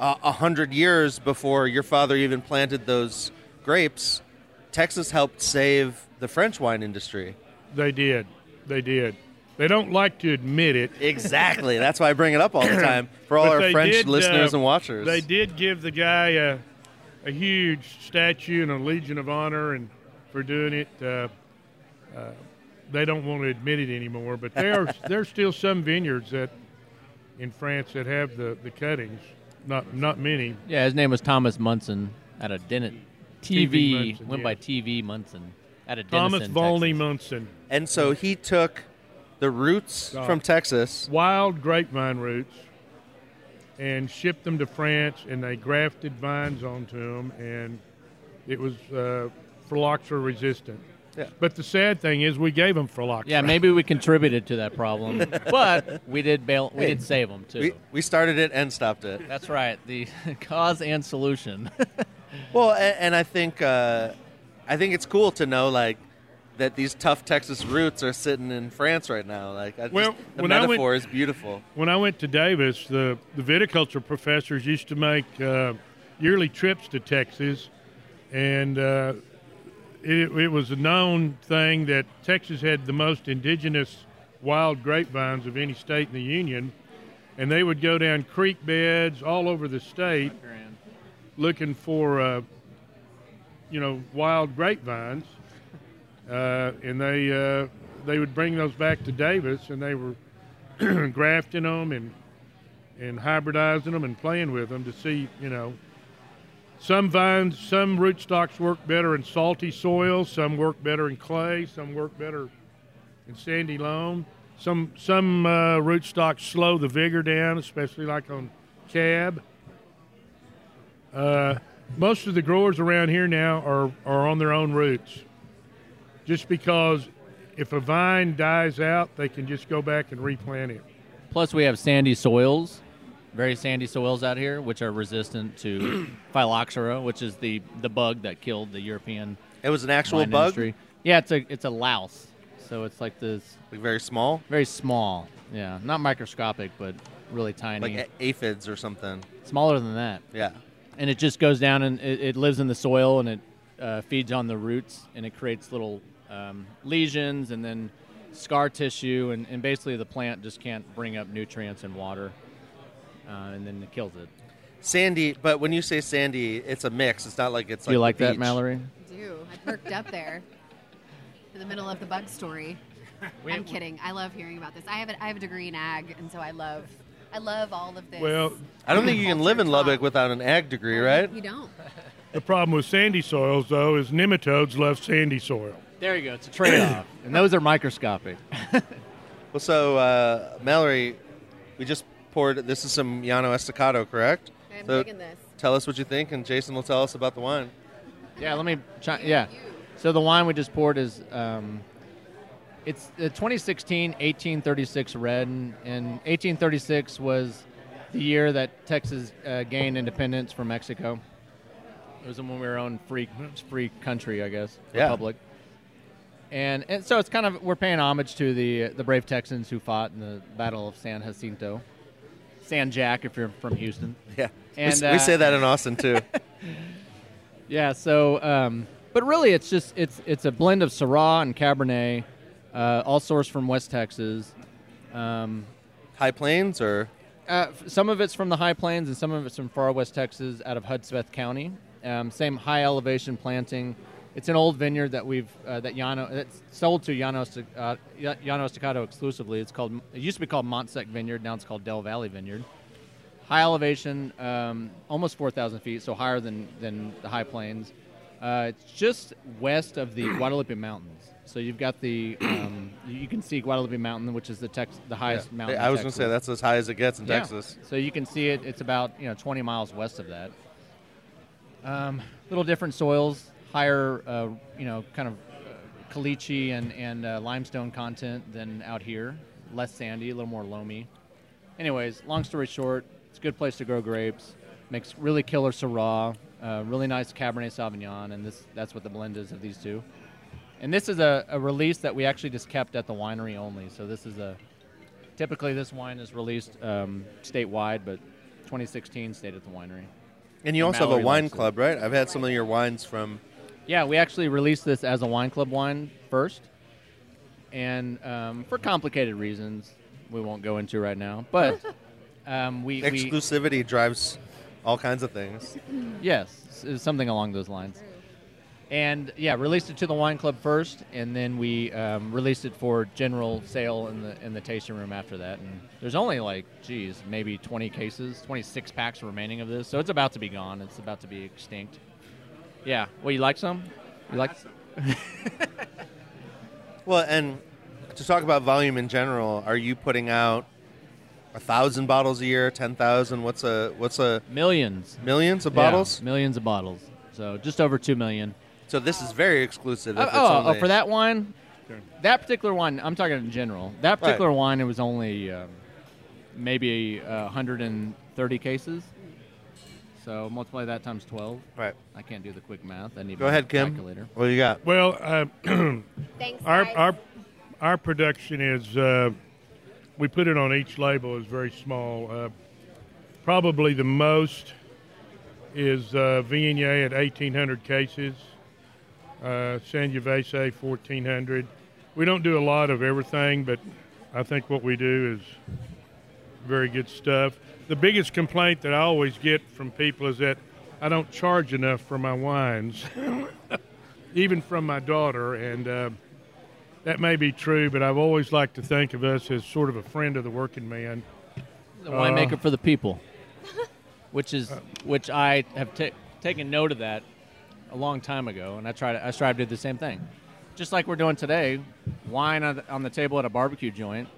uh, a hundred years before your father even planted those grapes, Texas helped save the French wine industry. They did. They did. They don't like to admit it. Exactly. That's why I bring it up all the time for all our French did, listeners uh, and watchers. They did give the guy a, a huge statue and a Legion of Honor, and for doing it, uh, uh, they don't want to admit it anymore. But there are there's still some vineyards that in France that have the, the cuttings. Not not many. Yeah, his name was Thomas Munson at a Dennett TV, TV Munson, went yeah. by TV Munson at a Thomas Denison, Volney Texas. Munson, and so he took the roots from Texas. wild grapevine roots, and shipped them to France, and they grafted vines onto them, and it was uh, phylloxera resistant. Yeah. But the sad thing is, we gave them phylloxera. Yeah, maybe we contributed to that problem, but we did bail. We Hey, did save them too. We, we started it and stopped it. That's right. The cause and solution. Well, and, and I think uh, I think it's cool to know like that these tough Texas roots are sitting in France right now. Like, I just, Well, the when I went- metaphor is beautiful. When I went to Davis, the, the viticulture professors used to make uh, yearly trips to Texas, and uh, it, it was a known thing that Texas had the most indigenous wild grapevines of any state in the union, and they would go down creek beds all over the state looking for, uh, you know, wild grapevines, uh, and they uh, they would bring those back to Davis, and they were grafting them and and hybridizing them and playing with them to see, you know. Some vines, some rootstocks work better in salty soil. Some work better in clay. Some work better in sandy loam. Some some uh, rootstocks slow the vigor down, especially like on cab. Uh, most of the growers around here now are, are on their own roots. Just because if a vine dies out, they can just go back and replant it. Plus, we have sandy soils, very sandy soils out here, which are resistant to phylloxera, which is the, the bug that killed the European It was an actual wine bug, industry. Yeah, it's a it's a louse, so it's like this like very small, very small. Yeah, not microscopic, but really tiny, like a- aphids or something. smaller than that. Yeah. and it just goes down and it, it lives in the soil and it uh, feeds on the roots and it creates little um, lesions and then scar tissue and, and basically the plant just can't bring up nutrients and water uh, and then it kills it. Sandy, but when you say sandy, it's a mix. It's not like it's Do you like the that, beach. Mallory? do. I perked up there in the middle of the bug story. I'm kidding. I love hearing about this. I have a, I have a degree in ag, and so I love I love all of this. Well, I don't think you can live in Lubbock talk. without an ag degree, right? You don't. the problem with sandy soils, though, is nematodes love sandy soil. There you go. It's a trade-off, and those are microscopic. Well, so uh, Mallory, we just poured. This is some Llano Estacado, correct? I'm so digging this. tell us what you think, and Jason will tell us about the wine. Yeah, let me. Chi- yeah. So the wine we just poured is um, it's the 2016 1836 red, and, and 1836 was the year that Texas uh, gained independence from Mexico. It was when we were own free free country, I guess, Yeah. republic. And, and so it's kind of we're paying homage to the the brave Texans who fought in the Battle of San Jacinto, San Jack if you're from Houston. Yeah, we, And, we uh, say that in Austin too. Yeah. So, um, but really, it's just it's it's a blend of Syrah and Cabernet, uh, all sourced from West Texas. Um, High Plains or uh, some of it's from the High Plains, and some of it's from far West Texas, out of Hudspeth County. Um, same high elevation planting. It's an old vineyard that we've uh, that Llano that's sold to Esta- uh, Y- Llano exclusively. It's called it used to be called Montsec Vineyard. Now it's called Del Valley Vineyard. High elevation, um, almost 4,000 feet, so higher than than the High Plains. Uh, it's just west of the Guadalupe Mountains. So you've got the um, you can see Guadalupe Mountain, which is the Tex- the highest mountain. in I was going to say that's as high as it gets in Yeah. Texas. So you can see it. It's about you know 20 miles west of that. Um, little different soils, higher uh, you know kind of uh, caliche and and uh, limestone content than out here. Less sandy, a little more loamy. Anyways, long story short, it's a good place to grow grapes. Makes really killer Syrah, uh, really nice Cabernet Sauvignon, and this that's what the blend is of these two. And this is a, a release that we actually just kept at the winery only. So this is a typically this wine is released um, statewide, but 2016 stayed at the winery. And you also have a wine club, right? I've had some of your wines from. Yeah, we actually released this as a wine club wine first, and um, for complicated reasons we won't go into right now. But um, we, we Exclusivity drives all kinds of things. Yes, something along those lines. And yeah, released it to the wine club first, and then we um, released it for general sale in the in the tasting room after that. And there's only like, geez, maybe 20 cases, 26 packs remaining of this, so it's about to be gone. It's about to be extinct. Yeah. Well, you like some? You like? some? Well, and to talk about volume in general, are you putting out a thousand bottles a year, ten thousand? What's a what's a Millions. millions of Yeah, bottles? millions of bottles. So just over two million. So this is very exclusive. Oh, oh, oh, for that wine, that particular wine. I'm talking in general. That particular wine, it was only um, maybe uh, 130 cases. So multiply that times 12. Right. I can't do the quick math. I need Go my ahead, Kim. Calculator. What do you got? Well, uh, Thanks, our guys. our our production is uh, we put it on each label is very small. Uh, probably the most is uh, Viognier at 1,800 cases, uh, Sangiovese 1,400. We don't do a lot of everything, but I think what we do is very good stuff. The biggest complaint that I always get from people is that I don't charge enough for my wines, even from my daughter, and uh, that may be true. But I've always liked to think of us as sort of a friend of the working man. The winemaker Uh, for the people, which is which I have ta taken note of that a long time ago, and I try to I strive to do the same thing. Just like we're doing today, wine on the, on the table at a barbecue joint.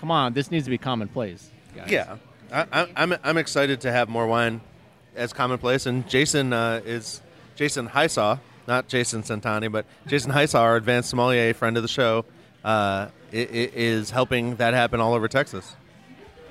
Come on, this needs to be commonplace. Guys. Yeah, I, I, I'm I'm excited to have more wine as commonplace. And Jason uh, is Jason Hysaw, not Jason Centanni, but Jason Hysaw, our advanced sommelier friend of the show, uh, i- i- is helping that happen all over Texas.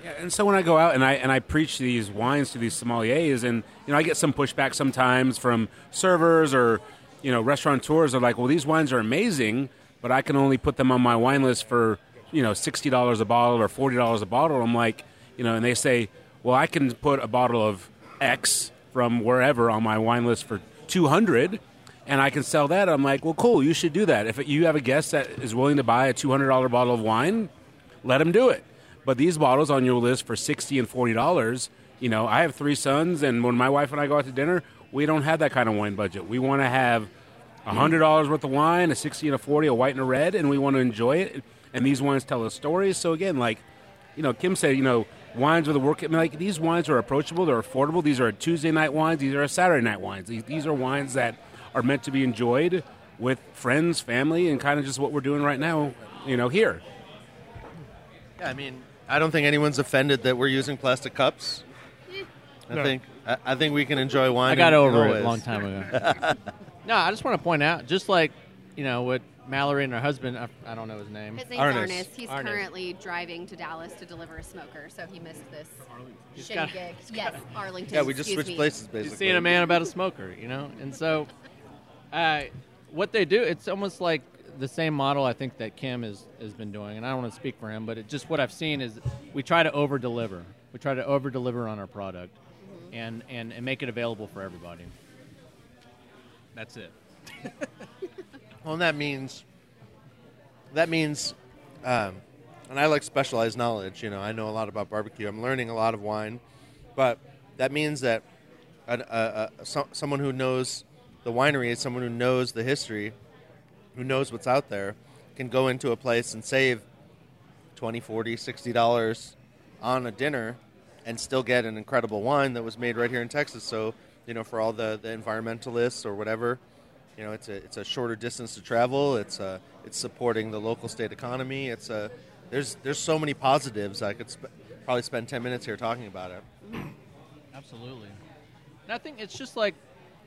Yeah, and so when I go out and I and I preach these wines to these sommeliers, and you know I get some pushback sometimes from servers or you know restaurateurs are like, well, these wines are amazing, but I can only put them on my wine list for you know sixty dollars a bottle or forty dollars a bottle. I'm like, you know, and they say, well, I can put a bottle of X from wherever on my wine list for two hundred. And I can sell that. I'm like, well, cool. You should do that. If you have a guest that is willing to buy a two hundred dollar bottle of wine, let them do it. But these bottles on your list for sixty and forty dollars, you know, I have three sons, and when my wife and I go out to dinner, we don't have that kind of wine budget. We want to have hundred dollars worth of wine, a sixty and a forty, a white and a red, and we want to enjoy it. And these wines tell us stories. So again, like, you know, Kim said, you know, wines with a work. I mean, like these wines are approachable. They're affordable. These are Tuesday night wines. These are Saturday night wines. These, these are wines that are meant to be enjoyed with friends, family, and kind of just what we're doing right now. You know, here. Yeah, I mean, I don't think anyone's offended that we're using plastic cups. I No. think I, I think we can enjoy wine. I got in- in over all it a long time ago. no, I just want to point out, just like you know, what Mallory and her husband, I, I don't know his name. His name's Arnis. Arnis. He's Arnis. currently driving to Dallas to deliver a smoker, so he missed this He's shitty got- gig. Yes, Arlington. Yeah, we just switched me. places Just basically. seeing a man about a smoker, you know, and so uh, what they do, it's almost like the same model I think that Kim has has been doing, and I don't want to speak for him, but it just what I've seen is we try to over deliver. We try to over deliver on our product, and, and and make it available for everybody. That's it. Well, and that means that means, um, and I like specialized knowledge. You know, I know a lot about barbecue. I'm learning a lot of wine, but that means that a, a, a, so, someone who knows the winery is someone who knows the history, who knows what's out there, can go into a place and save 20 40 60 dollars on a dinner and still get an incredible wine that was made right here in texas so you know for all the, the environmentalists or whatever you know, it's a it's a shorter distance to travel. It's uh it's supporting the local state economy. It's a there's there's so many positives. I could sp- probably spend ten minutes here talking about it. Absolutely. And I think it's just like,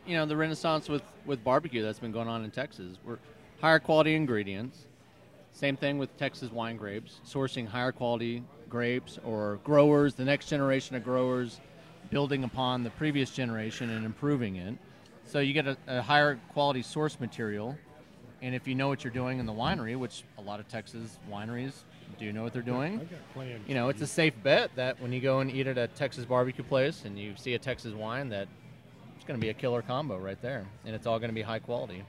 you know, the renaissance with, with barbecue that's been going on in Texas. We're higher quality ingredients. Same thing with Texas wine grapes, sourcing higher quality grapes or growers, the next generation of growers building upon the previous generation and improving it. So you get a, a higher quality source material. And if you know what you're doing in the winery, which a lot of Texas wineries do know what they're doing, got you know, it's a safe bet that when you go and eat at a Texas barbecue place and you see a Texas wine, that it's going to be a killer combo right there, and it's all going to be high quality.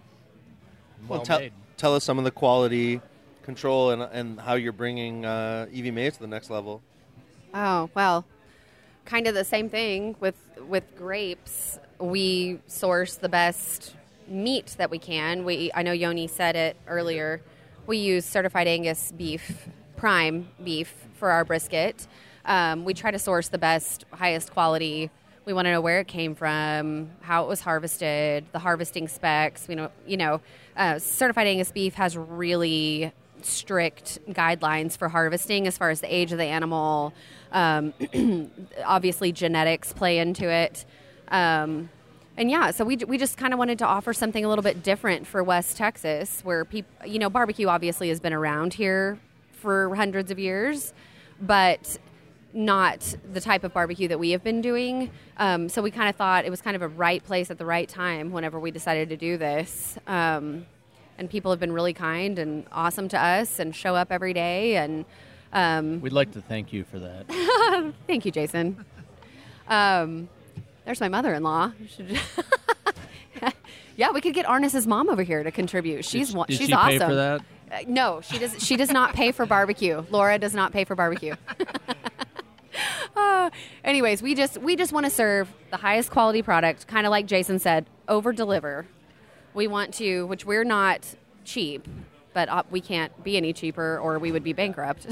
Well, tell, made. tell us some of the quality control and and how you're bringing uh, Evie Mae to the next level. Oh well, kind of the same thing with with grapes. We source the best meat that we can. We I know Yoni said it earlier. We use certified Angus beef, prime beef for our brisket. Um, we try to source the best, highest quality. We want to know where it came from, how it was harvested, the harvesting specs. We know, you know, uh, certified Angus beef has really strict guidelines for harvesting as far as the age of the animal. Um, obviously, genetics play into it. Um, and yeah, so we, we just kind of wanted to offer something a little bit different for West Texas, where people, you know, barbecue obviously has been around here for hundreds of years, but not the type of barbecue that we have been doing. Um, so we kind of thought it was kind of a right place at the right time whenever we decided to do this. Um, and people have been really kind and awesome to us and show up every day. And um, We'd like to thank you for that. thank you, Jason. There's my mother-in-law. Yeah, we could get Arnis's mom over here to contribute. She's Did- wa- did she's she awesome. pay for that? Uh, no, she does. She does not pay for barbecue. Laura does not pay for barbecue. Uh, anyways, we just we just want to serve the highest quality product, kind of like Jason said, over deliver. We want to, which we're not cheap, but uh, we can't be any cheaper, or we would be bankrupt.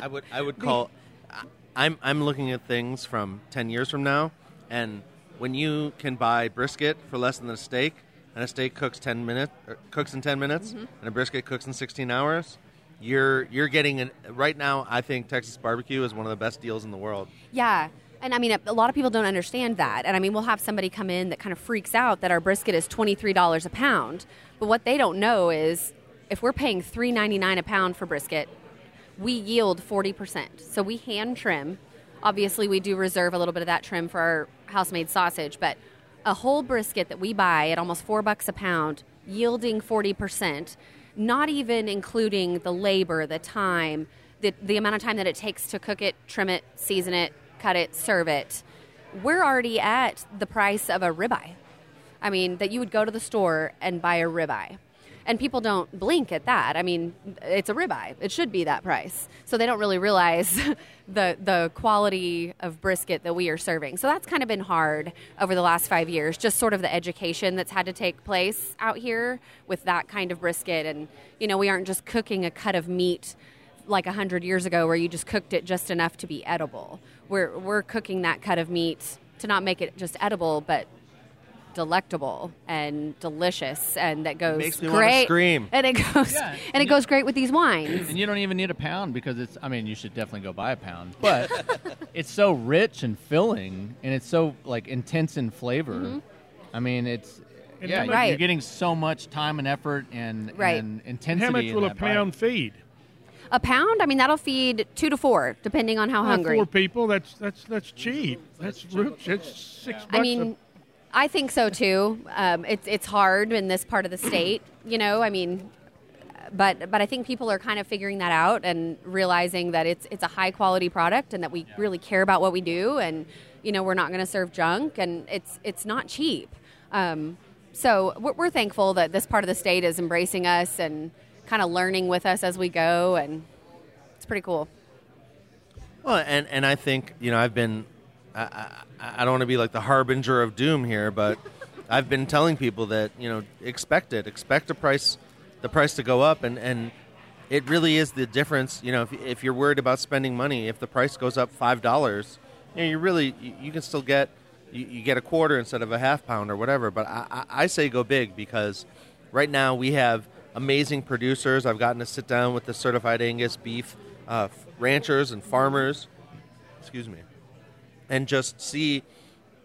I would I would call. I- I'm I'm looking at things from ten years from now, and when you can buy brisket for less than a steak, and a steak cooks ten minutes er, cooks in ten minutes, mm-hmm. and a brisket cooks in sixteen hours, you're you're getting an, right now. I think Texas barbecue is one of the best deals in the world. Yeah. And I mean, a lot of people don't understand that. And I mean, we'll have somebody come in that kind of freaks out that our brisket is $23 a pound. But what they don't know is if we're paying $3.99 a pound for brisket, we yield 40%. So we hand trim. Obviously, we do reserve a little bit of that trim for our house made sausage, but a whole brisket that we buy at almost four bucks a pound, yielding 40%, not even including the labor, the time, the, the amount of time that it takes to cook it, trim it, season it, cut it, serve it. We're already at the price of a ribeye. I mean, that you would go to the store and buy a ribeye. And people don't blink at that. I mean, it's a ribeye. It should be that price. So they don't really realize the the quality of brisket that we are serving. So that's kind of been hard over the last 5 years, just sort of the education that's had to take place out here with that kind of brisket and you know, we aren't just cooking a cut of meat like 100 years ago where you just cooked it just enough to be edible. We're we're cooking that cut of meat to not make it just edible, but delectable and delicious, and that goes Makes me wanna great. scream. And it goes Yeah, and it you- goes great with these wines. and you don't even need a pound because it's. I mean, you should definitely go buy a pound, but it's so rich and filling, and it's so like intense in flavor. Mm-hmm. I mean, it's. And yeah, how much- Right. you're getting so much time and effort and, Right. and And intensity. how much in will a that bite. pound feed? A pound, I mean, that'll feed two to four, depending on how Well, hungry. Four people. That's that's that's cheap. That's rich. that's six bucks. I a- mean, I think so too. Um, it's it's hard in this part of the state, you know. I mean, but but I think people are kind of figuring that out and realizing that it's it's a high quality product and that we really care about what we do and you know we're not going to serve junk and it's it's not cheap. Um, so we're, we're thankful that this part of the state is embracing us and kind of learning with us as we go and it's pretty cool. Well, and and I think you know I've been I, I, I don't want to be like the harbinger of doom here, but I've been telling people that you know expect it, expect the price the price to go up, and and it really is the difference. You know, if, if you're worried about spending money, if the price goes up five dollars, you know, you really you, you can still get you, you get a quarter instead of a half pound or whatever. But I, I, I say go big because right now we have amazing producers. I've gotten to sit down with the certified Angus beef uh, ranchers and farmers. Excuse me, and just see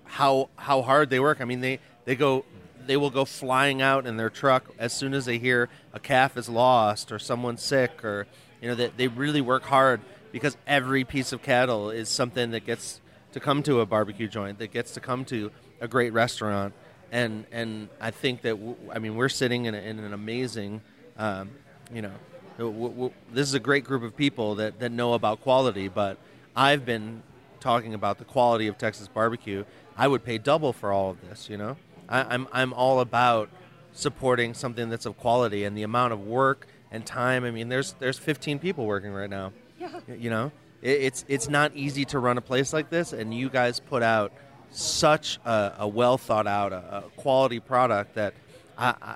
how how hard they work. I mean, they they go they will go flying out in their truck as soon as they hear a calf is lost or someone's sick or you know that they, really work hard because every piece of cattle is something that gets to come to a barbecue joint that gets to come to a great restaurant and and I think that w- I mean we're sitting in, a, in an amazing um, you know w- w- this is a great group of people that, that know about quality but I've been talking about the quality of Texas barbecue I would pay double for all of this you know I, I'm I'm all about supporting something that's of quality and the amount of work and time. I mean, there's there's 15 people working right now. Yeah. You know, it, it's it's not easy to run a place like this, and you guys put out such a, a well thought out, a, a quality product that I, I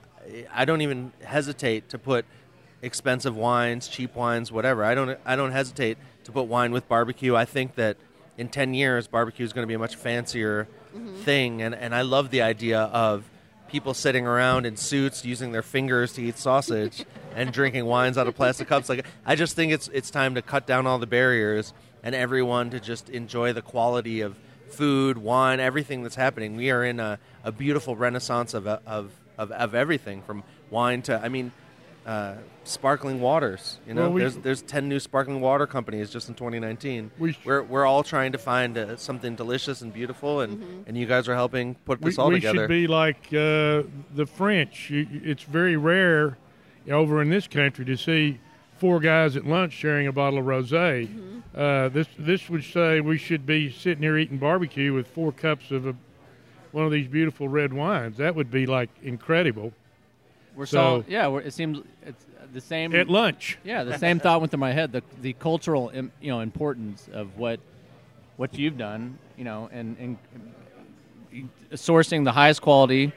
I don't even hesitate to put expensive wines, cheap wines, whatever. I don't I don't hesitate to put wine with barbecue. I think that in 10 years barbecue is going to be a much fancier mm-hmm. thing. And and I love the idea of people sitting around in suits using their fingers to eat sausage and drinking wines out of plastic cups. Like I just think it's it's time to cut down all the barriers and everyone to just enjoy the quality of food, wine, everything that's happening. We are in a, a beautiful renaissance of, of, of, of everything from wine to, I mean, uh, sparkling waters. You know, Well, we- there's there's ten new sparkling water companies just in 2019. We sh- we're we're all trying to find uh, something delicious and beautiful, and, and you guys are helping put we, this all together. we should be like uh, the French. You, you- it's very rare over in this country to see four guys at lunch sharing a bottle of rosé. Mm-hmm. Uh, this this would say we should be sitting here eating barbecue with four cups of a, one of these beautiful red wines. That would be like incredible We're So- so yeah. We're, it seems it's the same at lunch. Yeah, the same thought went through my head. The the cultural you know importance of what what you've done, you know, and and sourcing the highest quality,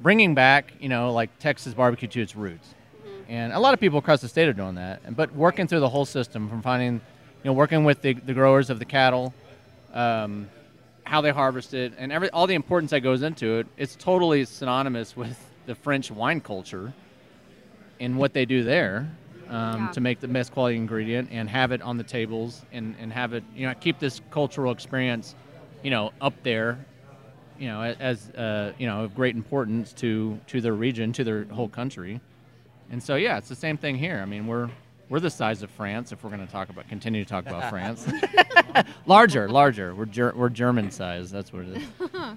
bringing back you know like Texas barbecue to its roots. And a lot of people across the state are doing that. And But working through the whole system, from finding, you know, working with the, the growers of the cattle, um, how they harvest it, and every all the importance that goes into it, it's totally synonymous with the French wine culture and what they do there um, Yeah. to make the best quality ingredient and have it on the tables and, and have it, you know, keep this cultural experience, you know, up there, you know, as uh, you know, of great importance to to their region, to their whole country. And so, yeah, it's the same thing here. I mean, we're we're the size of France if we're going to talk about continue to talk about France. larger, larger. We're ger- we're German size. That's what it is.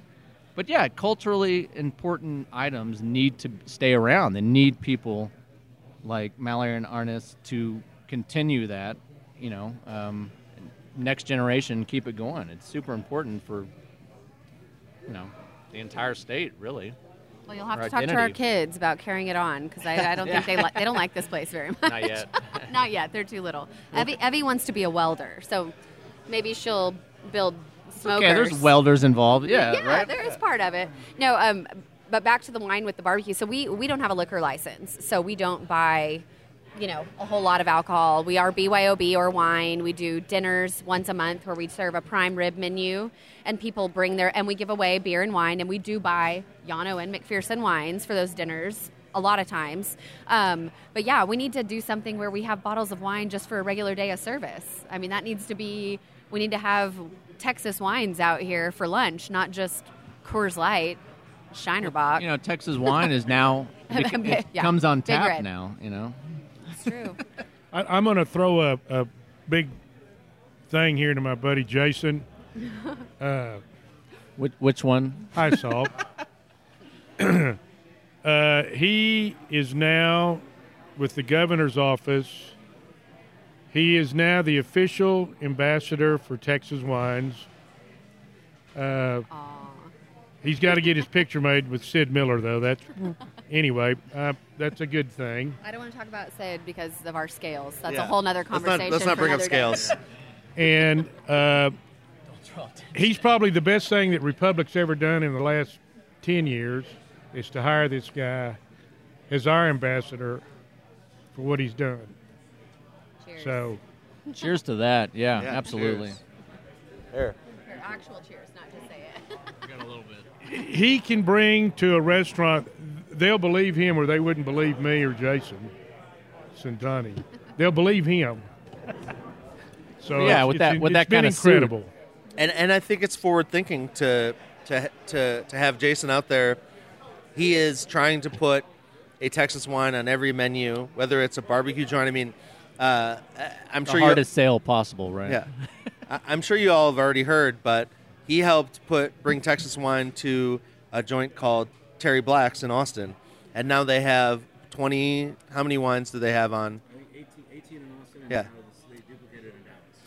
But yeah, culturally important items need to stay around. They need people like Mallory and Arnis to continue that. You know, um, next generation keep it going. It's super important for you know the entire state, really. Well, you'll have to talk to our kids about carrying it on because I, I don't think they li- they don't like this place very much. Not yet. Not yet. They're too little. Evie, Evie wants to be a welder, so maybe she'll build smokers. Okay, there's welders involved. Yeah, yeah, right. there is part of it. No, um, but back to the wine with the barbecue. So we we don't have a liquor license, so we don't buy, you know, a whole lot of alcohol. We are BYOB or wine. We do dinners once a month where we serve a prime rib menu, and people bring their and we give away beer and wine, and we do buy Llano and McPherson wines for those dinners. A lot of times, um, but yeah, we need to do something where we have bottles of wine just for a regular day of service. I mean, that needs to be. We need to have Texas wines out here for lunch, not just Coors Light, Shiner Bock. You know, Texas wine is now it, it Yeah, comes on Big tap Red. now. You know, It's true. I, I'm going to throw a, a big thing here to my buddy Jason. Uh, which, which one? Hi, Salt. uh, he is now with the governor's office. He is now the official ambassador for Texas wines. Uh, he's got to get his picture made with Sid Miller, though. That's anyway. Uh, that's a good thing. I don't want to talk about Sid because of our scales. That's Yeah. a whole nother Let's conversation. not, let's not bring up scales. And uh, he's probably the best thing that Republic's ever done in the last 10 years is to hire this guy as our ambassador for what he's done. Cheers. So, Cheers to that. Yeah, Yeah, absolutely. cheers. Here. Here, actual cheers, not just say it. got a little bit. he can bring to a restaurant, they'll believe him or they wouldn't believe me or Jason Centanni. They'll believe him. So Yeah, with that- with that kinda suit. incredible. and and I think it's forward thinking to to to to have Jason out there. He is trying to put a Texas wine on every menu, whether it's a barbecue joint. I mean, uh, I'm The sure you. hardest sale possible, right? Yeah, I- I'm sure you all have already heard, but he helped put bring Texas wine to a joint called Terry Black's in Austin, and now they have 20. How many wines do they have on? Yeah.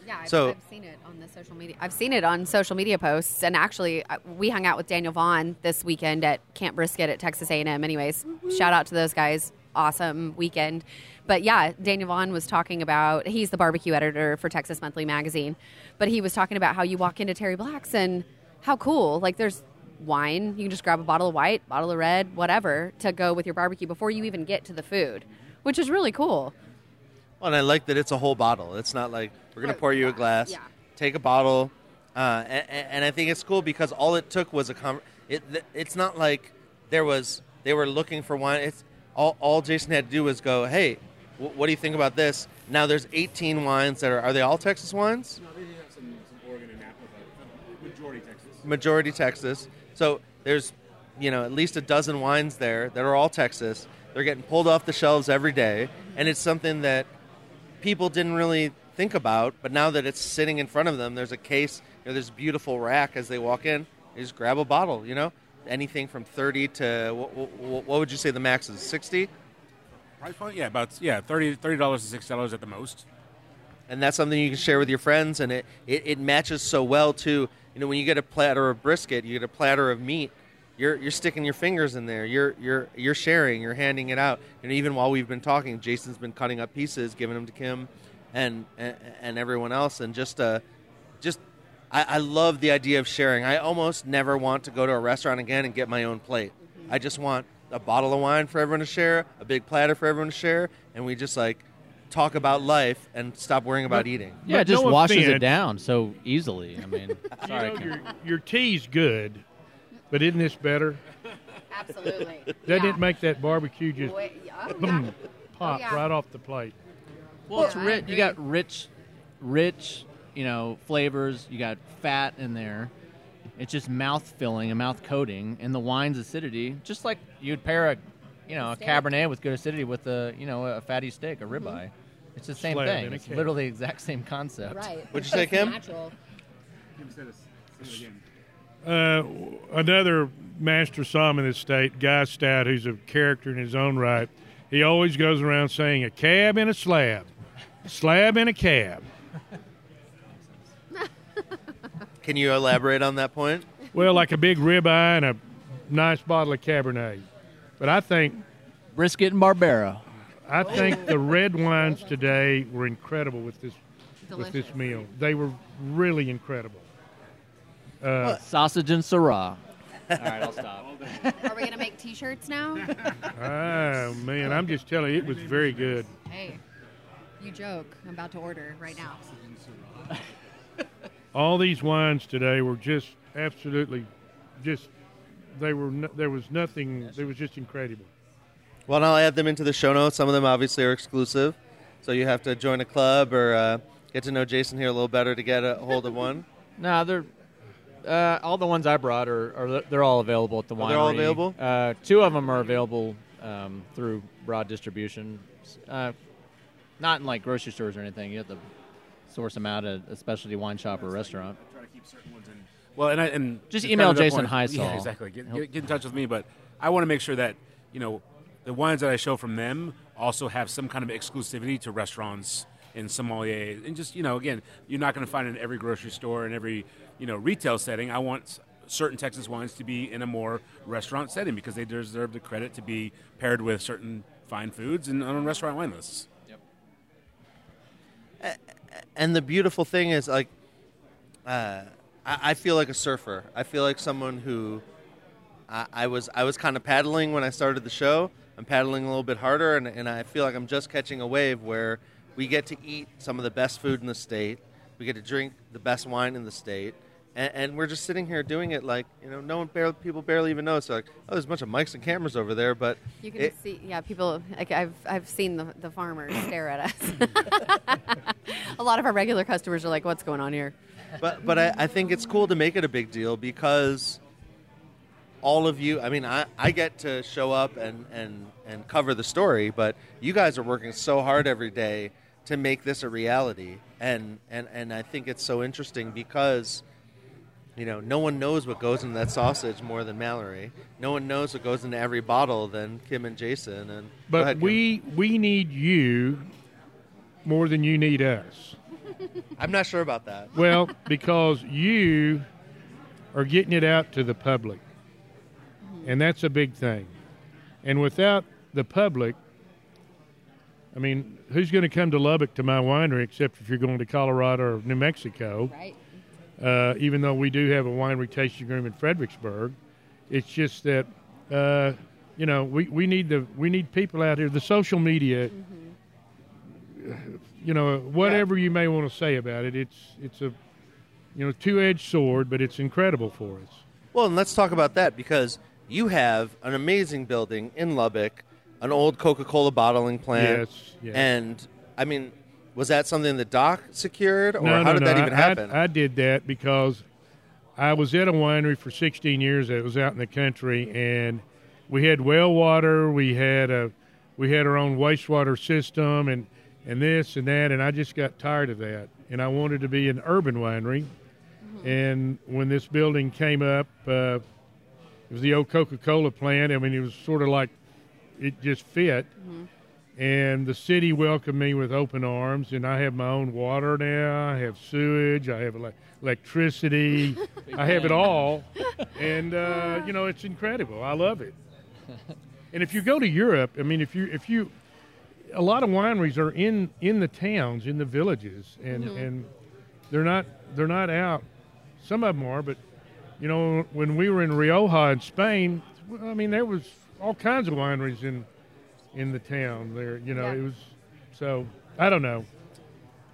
Yeah, I've, So- I've seen it on the social media. I've seen it on social media posts, and actually, uh, we hung out with Daniel Vaughn this weekend at Camp Brisket at Texas A&M. Anyways, shout out to those guys. awesome weekend. But yeah, Daniel Vaughn was talking about he's the barbecue editor for Texas Monthly Magazine, but he was talking about how you walk into Terry Black's and how cool. Like there's wine, you can just grab a bottle of white, bottle of red, whatever to go with your barbecue before you even get to the food, which is really cool. Well, and I like that it's a whole bottle. It's not like we're going to pour you a glass, yeah. take a bottle, uh, and, and I think it's cool because all it took was a con- it. It's not like there was they were looking for wine. It's all, all Jason had to do was go, hey, w- what do you think about this? Now there's 18 wines that are are they all Texas wines? No, they have some, some Oregon and Napa, but uh, majority Texas. majority Texas. So there's, you know, at least a dozen wines there that are all Texas. They're getting pulled off the shelves every day, and it's something that people didn't really think about. But now that it's sitting in front of them, there's a case, you know, there's a beautiful rack as they walk in. They just grab a bottle, you know, anything from 30 to what, what, what would you say the max is? 60? Price? Yeah, about yeah, 30 dollars to six dollars at the most. and that's something you can share with your friends and it, it, it matches so well too you know when you get a platter of brisket you get a platter of meat you're, you're sticking your fingers in there you're, you're, you're sharing you're handing it out and even while we've been talking jason's been cutting up pieces giving them to kim and, and, and everyone else and just uh, just I, I love the idea of sharing i almost never want to go to a restaurant again and get my own plate i just want a bottle of wine for everyone to share a big platter for everyone to share and we just like talk about life and stop worrying about eating. Yeah, it just no washes it down so easily. I mean, You sorry, know, your, your tea's good, but isn't this better? Absolutely. Doesn't it make that barbecue just oh, boom, pop yeah. right off the plate? Well, it's rich. You got rich, rich, you know, flavors. You got fat in there. It's just mouth filling and mouth coating, and the wine's acidity, just like you'd pair a, you know, a Steak. Cabernet with good acidity with a, you know, a fatty steak, a ribeye. It's the same Slab thing. It's literally the exact same concept. Right. What'd you say, Kim? Natural. Uh, another master somm in this state, Guy Stout, who's a character in his own right, he always goes around saying a cab and a slab, slab and a cab. Can you elaborate on that point? Well, like a big ribeye and a nice bottle of Cabernet. But I think Brisket and Barbera. I think the red wines today were incredible with this with this meal. They were really incredible. Uh, Sausage and Syrah. All right, I'll stop. Are we gonna make T-shirts now? oh man, I'm just telling you, it was very good. hey, you joke. I'm about to order right now. All these wines today were just absolutely, just they were. No, there was nothing. It was just incredible. Well, and I'll add them into the show notes. Some of them obviously are exclusive, so you have to join a club or uh, get to know Jason here a little better to get a hold of one. No, they're uh, all the ones I brought are, are they're all available at the winery. Oh, they're all available? Uh, two of them are available um, through broad distribution. Uh, not in like grocery stores or anything. You have to source them out at a specialty wine shop or restaurant. Try to keep certain ones in. Well, and I, and Just email kind of the Jason point- Heisel. Yeah, exactly. Get, get, get in touch with me, but I want to make sure that you know the wines that I show from them also have some kind of exclusivity to restaurants and sommelier, and just you know, again, you're not going to find it in every grocery store and every you know retail setting. I want certain Texas wines to be in a more restaurant setting because they deserve the credit to be paired with certain fine foods and on restaurant wine lists. And the beautiful thing is, like, uh, I, I feel like a surfer. I feel like someone who I, I was. I was kind of paddling when I started the show. I'm paddling a little bit harder, and, and I feel like I'm just catching a wave where we get to eat some of the best food in the state. We get to drink the best wine in the state. And, and we're just sitting here doing it like you know no one barely, people barely even know. So like oh there's a bunch of mics and cameras over there, but You can it- see, yeah, people. Like I've I've seen the the farmers stare at us. a lot of our regular customers are like, "What's going on here?" but but I, I think it's cool to make it a big deal because all of you i mean i, I get to show up and, and, and cover the story but you guys are working so hard every day to make this a reality and, and, and i think it's so interesting because you know no one knows what goes into that sausage more than mallory no one knows what goes into every bottle than kim and jason and But ahead, we we need you more than you need us. i'm not sure about that Well, because you are getting it out to the public, and that's a big thing. And without the public, I mean, who's going to come to Lubbock to my winery except if you're going to Colorado or New Mexico? Right. Uh, even though we do have a winery tasting room in Fredericksburg, it's just that uh, you know we, we need the we need people out here. The social media, you know, whatever you may want to say about it, it's it's a you know two edged sword, but it's incredible for us. Well, and let's talk about that because you have an amazing building in Lubbock, an old Coca-Cola bottling plant. Yes, yes. And I mean, was that something that Doc secured, or no, how no, did no. that even I, happen? I, I did that because I was at a winery for 16 years. That was out in the country, and we had well water. We had a we had our own wastewater system, and and this and that. And I just got tired of that, and I wanted to be an urban winery. And when this building came up, uh, it was the old Coca-Cola plant. I mean, it was sort of like it just fit and the city welcomed me with open arms and i have my own water now i have sewage i have ele- electricity i have it all. And uh, you know it's incredible. I love it. And if you go to europe i mean if you if you a lot of wineries are in in the towns in the villages and and they're not they're not out. Some of them are but you know when we were in rioja in spain i mean there was all kinds of wineries in in the town there. You know, Yeah. it was so I don't know.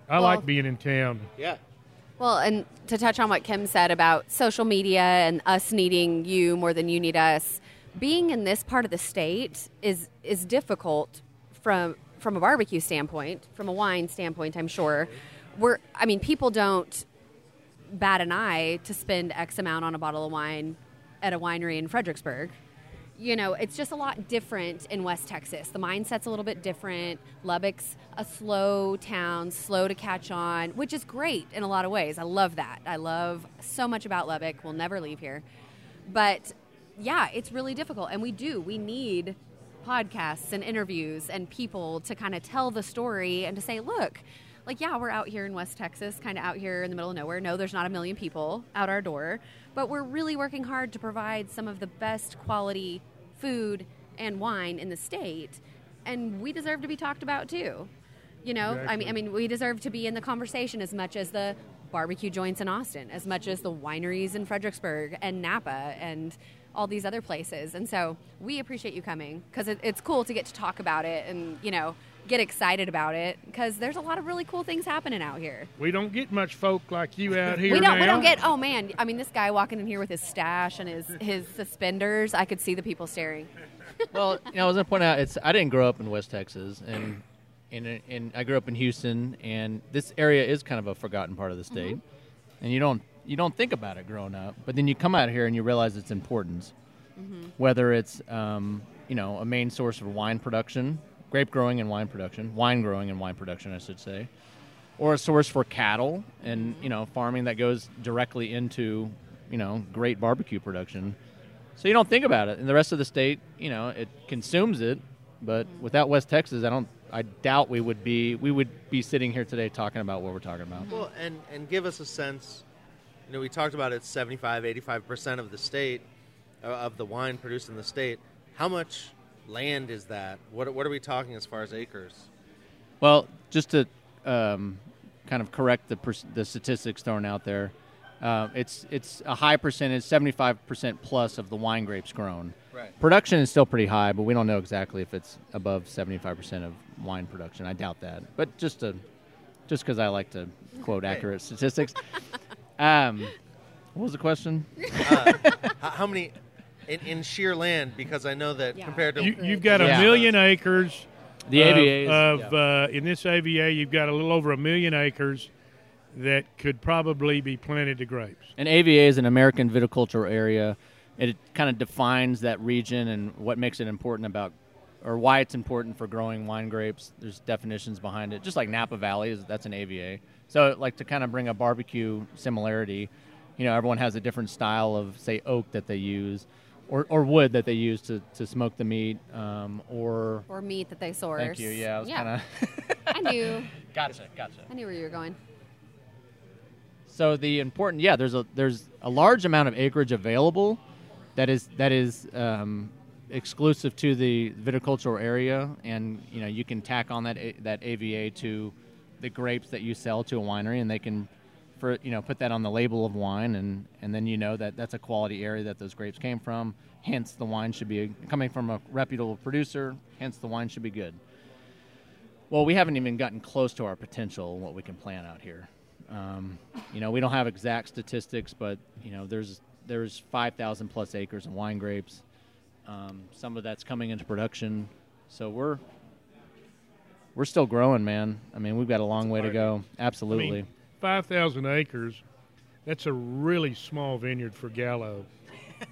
I Well- like being in town. yeah. Well, and to touch on what Kim said about social media and us needing you more than you need us, being in this part of the state is is difficult from from a barbecue standpoint, from a wine standpoint. I'm sure. We're, I mean, people don't bat an eye to spend X amount on a bottle of wine at a winery in Fredericksburg. You know, it's just a lot different in West Texas. The mindset's a little bit different. Lubbock's a slow town, slow to catch on, which is great in a lot of ways. I love that. I love so much about Lubbock. We'll never leave here. But yeah, it's really difficult. And we do. We need podcasts and interviews and people to kind of tell the story and to say, look, like, yeah, we're out here in West Texas, kind of out here in the middle of nowhere. No, there's not a million people out our door, but we're really working hard to provide some of the best quality food and wine in the state. And we deserve to be talked about too. You know, I mean, I mean, we deserve to be in the conversation as much as the barbecue joints in Austin, as much as the wineries in Fredericksburg and Napa and all these other places. And so we appreciate you coming because it, it's cool to get to talk about it and you know get excited about it because there's a lot of really cool things happening out here. We don't get much folk like you out here. We don't. We don't get. Oh man! I mean, this guy walking in here with his stash and his his suspenders. I could see the people staring. well, you know, I was going to point out it's I didn't grow up in West Texas, and and and I grew up in Houston, and this area is kind of a forgotten part of the state, and you don't you don't think about it growing up, but then you come out here and you realize its importance, whether it's um, you know a main source of wine production, grape growing and wine production, wine growing and wine production, I should say, or a source for cattle and you know farming that goes directly into you know great barbecue production. So you don't think about it. And the rest of the state, you know, it consumes it, but without West Texas, I don't I doubt we would be we would be sitting here today talking about what we're talking about. Well, and and give us a sense. You know, we talked about it's 75, 85 percent of the state uh, of the wine produced in the state. How much land is that? What what are we talking as far as acres? Well, just to um, kind of correct the per- the statistics thrown out there, uh, it's it's a high percentage, seventy five percent plus of the wine grapes grown. Right. Production is still pretty high, but we don't know exactly if it's above seventy five percent of wine production. I doubt that, but just to just because I like to quote accurate statistics. Um, what was the question? How, how many in, in sheer land? Because I know that Yeah. compared to You, you've got a Yeah. million acres. The of, AVA of yeah. uh, in this AVA, you've got a little over a million acres that could probably be planted to grapes. And AVA is an American viticultural area. It kind of defines that region and what makes it important about, or why it's important for growing wine grapes. There's definitions behind it, just like Napa Valley is that's an AVA. So, like to kind of bring a barbecue similarity, you know, everyone has a different style of say oak that they use, or, or wood that they use to, to smoke the meat, um, or Or meat that they source. thank you, yeah, I was kind of I knew. gotcha, gotcha. I knew where you were going. So the important, yeah, there's a there's a large amount of acreage available that is that is um, exclusive to the viticultural area, and you know you can tack on that that AVA to the grapes that you sell to a winery, and they can for you know put that on the label of wine, and and then you know that that's a quality area that those grapes came from. Hence, the wine should be coming from a reputable producer. Hence, the wine should be good. Well, we haven't even gotten close to our potential, what we can plant out here. Um, you know, we don't have exact statistics, but you know, there's there's 5,000 plus acres of wine grapes. Um, some of that's coming into production, so we're we're still growing, man. I mean, we've got a long way to go. Absolutely. I mean, 5,000 acres, that's a really small vineyard for Gallo.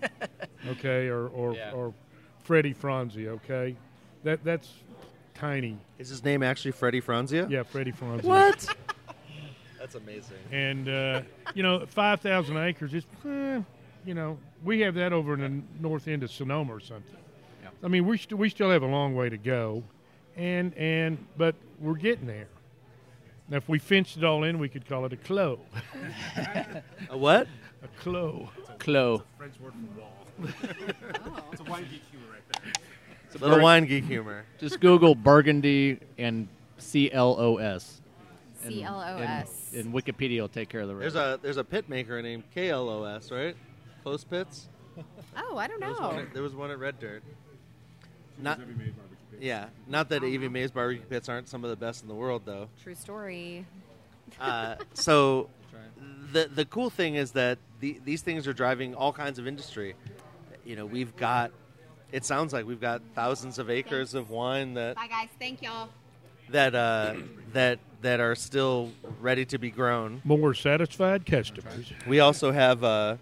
okay, or or, Yeah. or Freddie Franzi, okay? That that's tiny. Is his name actually Freddie Franzia? Yeah, Freddie Franzi. What? That's amazing. And uh, you know, 5,000 acres is eh, you know, we have that over in the north end of Sonoma or something. Yeah. I mean, we st- we still have a long way to go. And and but we're getting there. Now, if we fenced it all in, we could call it a clo. A what? A clos. Clo. French word for wall. Oh. it's a wine geek humor right there. It's a little wine geek humor. Just Google Burgundy and C L O S. C L O S. and- C L O S. And, and Wikipedia will take care of the rest. There's a there's a pit maker named Klose, right? Klose pits. Oh, I don't There was, one know. at, there was one at Red Dirt. Not yeah, not that Evie Mae's barbecue pits aren't some of the best in the world though. True story. Uh, so the the cool thing is that the, these things are driving all kinds of industry. You know, we've got. It sounds like we've got thousands of acres of wine that Bye, guys. Thank y'all. that uh, that that are still ready to be grown. More satisfied customers. We also have uh,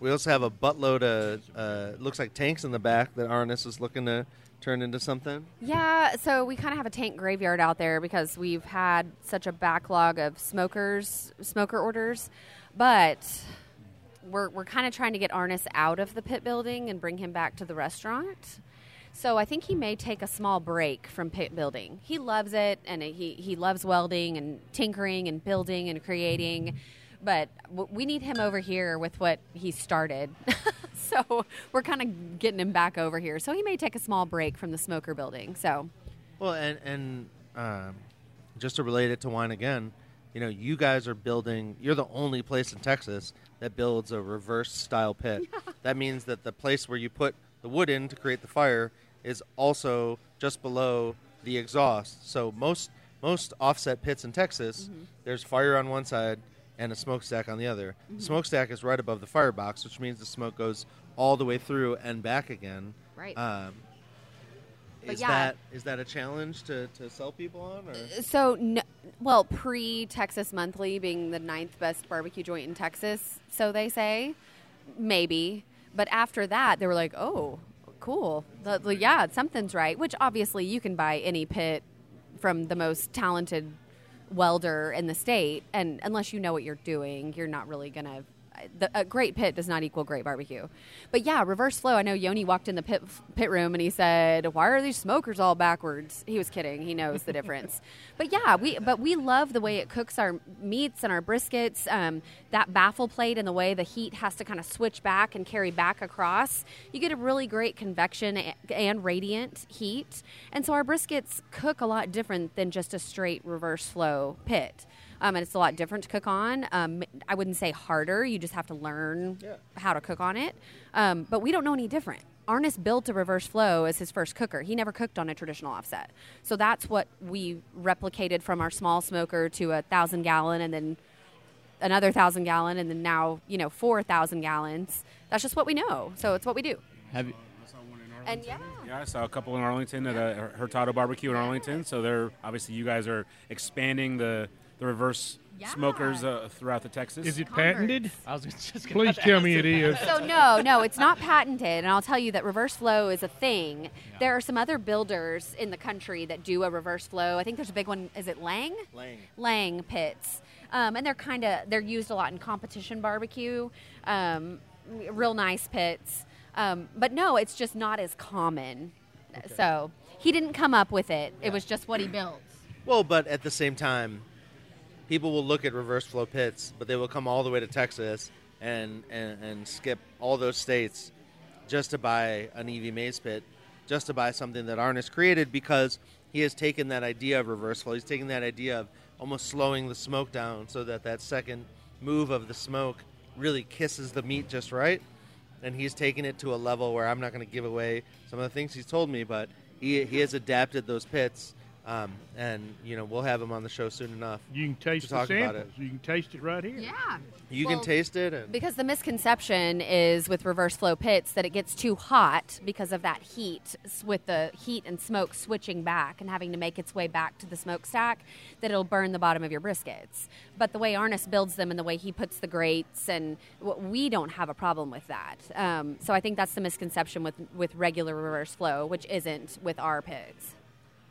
we also have a buttload of uh, looks like tanks in the back that Arnis is looking to turn into something. Yeah, so we kind of have a tank graveyard out there because we've had such a backlog of smokers, smoker orders, but we're we're kind of trying to get Arnis out of the pit building and bring him back to the restaurant. So I think he may take a small break from pit building. He loves it, and he he loves welding and tinkering and building and creating. But we need him over here with what he started. so we're kind of getting him back over here. So he may take a small break from the smoker building. So Well, and and um, just to relate it to wine again, you know, you guys are building. You're the only place in Texas that builds a reverse style pit. That means that the place where you put the wood in to create the fire is also just below the exhaust. So most most offset pits in Texas, there's fire on one side and a smokestack on the other. The smokestack is right above the firebox, which means the smoke goes all the way through and back again. Right. Um, is yeah. that is that a challenge to, to sell people on? Or? So, no, well, pre Texas Monthly being the ninth best barbecue joint in Texas, so they say, maybe. But after that, they were like, oh, cool. The, the- yeah, something's right. Which obviously you can buy any pit from the most talented welder in the state, and unless you know what you're doing, you're not really gonna. The, a great pit does not equal great barbecue, but yeah, reverse flow. I know Yoni walked in the pit pit room and he said, "Why are these smokers all backwards?" He was kidding. He knows the difference. but yeah, we but we love the way it cooks our meats and our briskets. Um, that baffle plate and the way the heat has to kind of switch back and carry back across. You get a really great convection and radiant heat, and so our briskets cook a lot different than just a straight reverse flow pit. Um, and it's a lot different to cook on. Um, I wouldn't say harder. You just have to learn how to cook on it. Um, but we don't know any different. Arnis built a reverse flow as his first cooker. He never cooked on a traditional offset. So that's what we replicated from our small smoker to a thousand gallon and then another thousand gallon and then now, you know, 4,000 gallons. That's just what we know. So it's what we do. Have you, And yeah. Yeah, I saw a couple in Arlington at a Hurtado Barbecue in Arlington. So they're obviously you guys are expanding the the reverse Yeah. smokers uh, throughout the Texas. Is it Converts. patented? I was just gonna Please tell me it is. So no, no, it's not patented, and I'll tell you that reverse flow is a thing. There are some other builders in the country that do a reverse flow. I think there's a big one. Is it Lang? Lang. Lang pits, um, and they're kind of they're used a lot in competition barbecue. Um, real nice pits, um, but no, it's just not as common. So he didn't come up with it. It was just what he built. Well, but at the same time, people will look at reverse flow pits, but they will come all the way to Texas and, and, and skip all those states just to buy an Evie Mae's pit, just to buy something that Arnis created because he has taken that idea of reverse flow. He's taken that idea of almost slowing the smoke down so that that second move of the smoke really kisses the meat just right. And he's taken it to a level where I'm not going to give away some of the things he's told me, but he, he has adapted those pits. Um, and you know we'll have him on the show soon enough. You can taste to the about samples. it. You can taste it right here. Yeah. You Well, can taste it, and Because the misconception is with reverse flow pits that it gets too hot because of that heat, with the heat and smoke switching back and having to make its way back to the smokestack, that it'll burn the bottom of your briskets. But the way Arnis builds them and the way he puts the grates, and we don't have a problem with that. Um, so I think that's the misconception with with regular reverse flow, which isn't with our pits.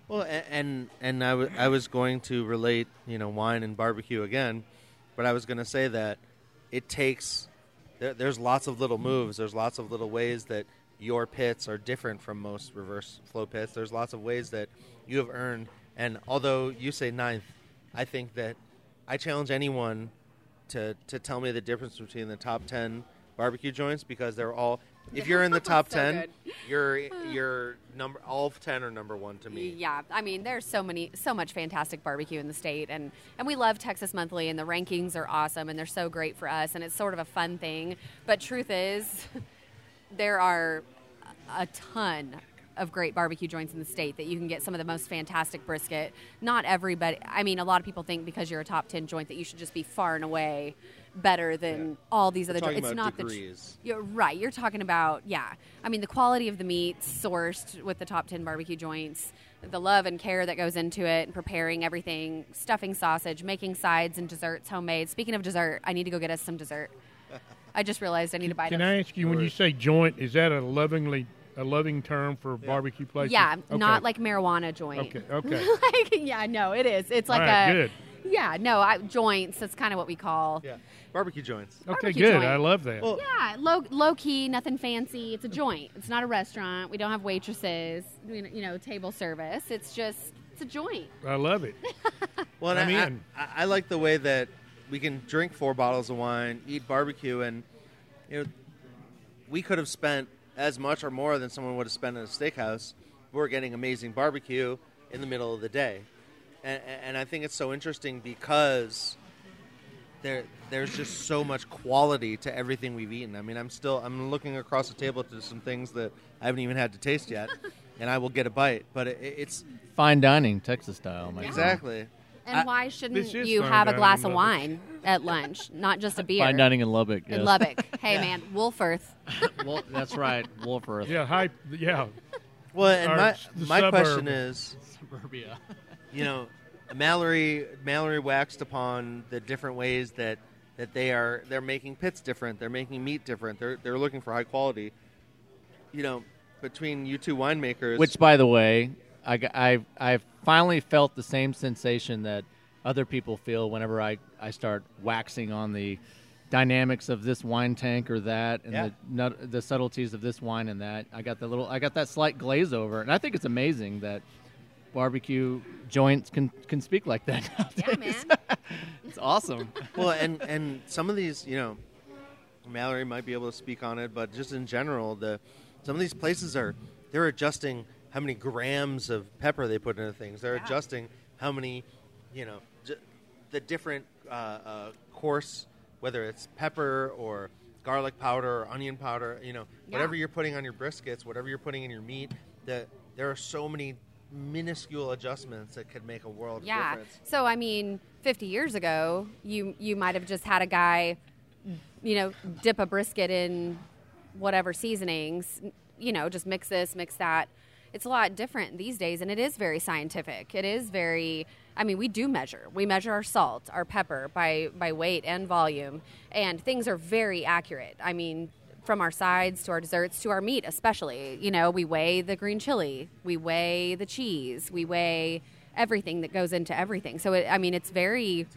Well, and and I, w- I was going to relate, you know, wine and barbecue again, but I was going to say that it takes. There, there's lots of little moves. There's lots of little ways that your pits are different from most reverse flow pits. There's lots of ways that you have earned. And although you say ninth, I think that I challenge anyone to to tell me the difference between the top ten barbecue joints because they're all. If you're in the top So ten, good. you're you're number all ten are number one to me. Yeah, I mean, there's so many, so much fantastic barbecue in the state, and and we love Texas Monthly, and the rankings are awesome, and they're so great for us, and it's sort of a fun thing. But truth is, there are a ton of great barbecue joints in the state that you can get some of the most fantastic brisket. Not everybody. I mean, a lot of people think because you're a top ten joint that you should just be far and away better than all these other talking joints. It's about not the. degrees. You're right. You're talking about yeah. I mean, the quality of the meat sourced with the top ten barbecue joints, the love and care that goes into it, and preparing everything, stuffing sausage, making sides and desserts homemade. Speaking of dessert, I need to go get us some dessert. I just realized I need to buy. Can those. I ask you, when you say joint, is that a lovingly a loving term for barbecue places? Yeah, Okay. not like marijuana joint. Okay, okay. like yeah, no, it is. It's like All right, a good. yeah, no, I, joints. That's kind of what we call. Yeah, barbecue joints. Okay, Barbecue good. joint. I love that. Well, Yeah, low low key, nothing fancy. It's a joint. It's not a restaurant. We don't have waitresses. You know, you know, table service. It's just it's a joint. I love it. well, and I'm I, in. I, I like the way that we can drink four bottles of wine, eat barbecue, and you know, we could have spent as much or more than someone would have spent at a steakhouse. We're getting amazing barbecue in the middle of the day, and, and I think it's so interesting because there there's just so much quality to everything we've eaten. I mean, I'm still I'm looking across the table to some things that I haven't even had to taste yet, and I will get a bite. But it, it's Fine dining, Texas style. my friend. exactly. And I- why shouldn't This is you fine have a dining glass in of Lubbock. wine at lunch, not just a beer? Fine dining in Lubbock. in. Lubbock. Hey man, Wolfforth. Well, that's right, Wolfforth, Yeah, hype. Yeah, Well, and Or my s- the my suburb. question is, suburbia. you know, Mallory Mallory waxed upon the different ways that that they are they're making pits different, they're making meat different, they're they're looking for high quality. You know, between you two winemakers, Which, by the way, I, I've, I've finally felt the same sensation that other people feel whenever I, I start waxing on the dynamics of this wine tank or that, and Yeah. the nut, the subtleties of this wine and that. I got the little, I got that slight glaze over, and I think it's amazing that barbecue joints can can speak like that. Yeah, man. it's awesome. well, and and some of these, you know, Mallory might be able to speak on it, but just in general, the some of these places are they're adjusting how many grams of pepper they put into things. They're adjusting how many, you know, j- the different uh, uh, course, whether it's pepper or garlic powder or onion powder. You know, Yeah. whatever you're putting on your briskets, whatever you're putting in your meat. That there are so many minuscule adjustments that could make a world of Yeah. difference. So I mean, 50 years ago, you you might have just had a guy, you know, dip a brisket in whatever seasonings, you know, just mix this, mix that. It's a lot different these days, and it is very scientific. It is very. I mean, we do measure. We measure our salt, our pepper by by weight and volume, and things are very accurate. I mean, from our sides to our desserts to our meat, especially. You know, we weigh the green chili, we weigh the cheese, we weigh everything that goes into everything. So, it, I mean, it's very.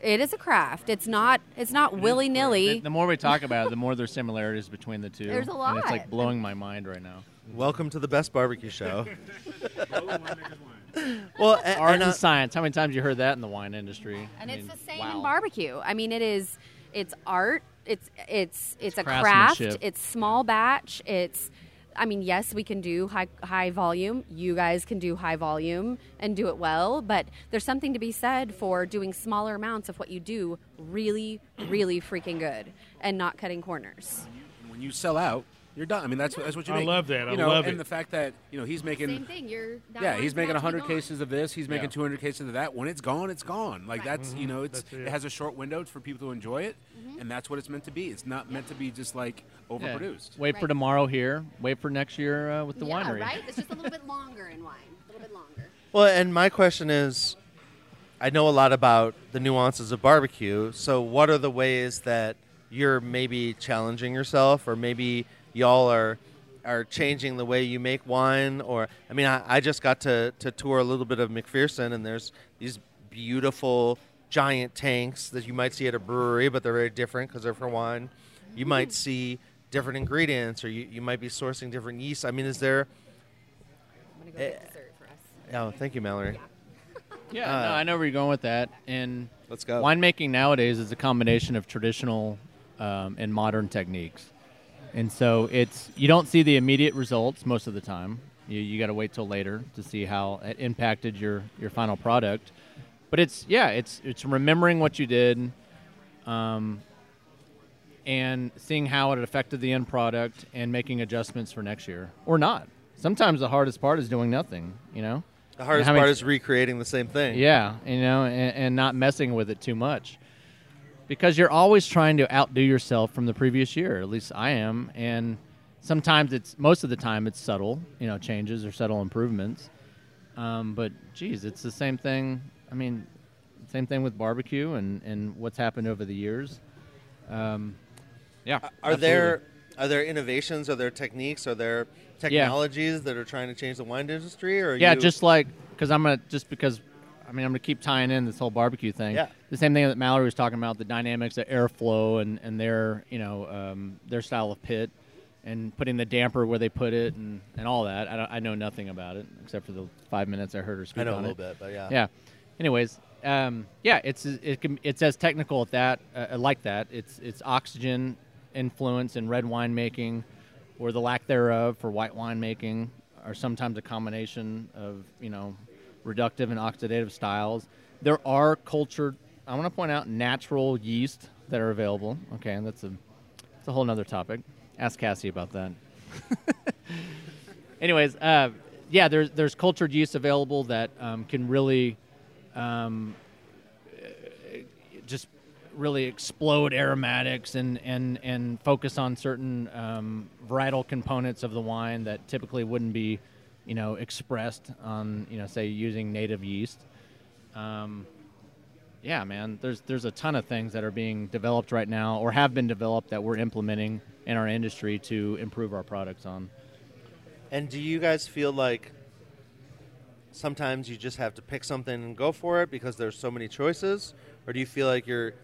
It is a craft. It's not. It's not willy nilly. the more we talk about it, the more there's similarities between the two. There's a And it's like blowing my mind right now. Welcome to the best barbecue show. well, a- Art and, and uh, science. How many times you heard that in the wine industry? And I it's mean, the same wow. in barbecue. I mean, it is. It's art it's it's it's, a craft. It's small batch. It's I mean, yes, we can do high high volume. You guys can do high volume and do it well, but there's something to be said for doing smaller amounts of what you do really, really freaking good and not cutting corners. when you sell out, you're done. I mean, that's that's what you mean. I make. love that. I You know, love and it. the fact that you know he's making. Same thing. You're Yeah, he's making about to be 100 cases of this. He's making Yeah. 200 cases of that. When it's gone, it's gone. Like Right. that's you know, it's it. it has a short window for people to enjoy it, and that's what it's meant to be. It's not meant to be just like Yeah. overproduced. Wait for tomorrow here. Wait for next year uh, with the yeah, winery. right? It's just a little bit longer in wine. A little bit longer. Well, and my question is I know a lot about the nuances of barbecue. So, what are the ways that you're maybe challenging yourself, or maybe y'all are are changing the way you make wine? Or, I mean, I, I just got to, to tour a little bit of McPherson, and there's these beautiful giant tanks that you might see at a brewery, but they're very different because they're for wine. You might see different ingredients, or you, you might be sourcing different yeast. I mean, is there. I'm gonna go Eh. get dessert for us. Oh, thank you, Mallory. Yeah, Uh, no, I know where you're going with that. And Let's go. winemaking nowadays is a combination of traditional um, and modern techniques. And so it's you don't see the immediate results most of the time. You, you got to wait till later to see how it impacted your, your final product. But it's yeah, it's it's remembering what you did, um, and seeing how it affected the end product and making adjustments for next year or not. Sometimes the hardest part is doing nothing. You know. The hardest part is recreating the same thing. Yeah, you know, and, and not messing with it too much. Because you're always trying to outdo yourself from the previous year. At least I am. And sometimes it's, most of the time, it's subtle, you know, changes or subtle improvements. Um, but, geez, it's the same thing. I mean, same thing with barbecue and, and what's happened over the years. Um, yeah. Are there are there innovations? Are there techniques? Are there technologies that are trying to change the wine industry? Or Yeah, you- just like because I'm gonna just because I mean I'm gonna keep tying in this whole barbecue thing. Yeah. The same thing that Mallory was talking about, the dynamics of airflow and and their you know um, their style of pit and putting the damper where they put it and, and all that. I, don't, I know nothing about it except for the five minutes I heard her speak I know a little it. bit, but yeah. Yeah. Anyways, um, yeah, it's it can, it's as technical at that uh, like that. It's it's oxygen influence in red wine making, or the lack thereof for white wine making, or sometimes a combination of you know reductive and oxidative styles. There are cultured. I want to point out natural yeast that are available. Okay, and that's a that's a whole nother topic. Ask Cassie about that. Anyways, uh, yeah, there's there's cultured yeast available that um, can really um, just really explode aromatics and, and, and focus on certain um, varietal components of the wine that typically wouldn't be, you know, expressed on, you know, say using native yeast. Um, yeah, man, there's there's a ton of things that are being developed right now or have been developed that we're implementing in our industry to improve our products on. And do you guys feel like sometimes you just have to pick something and go for it because there's so many choices, or do you feel like you're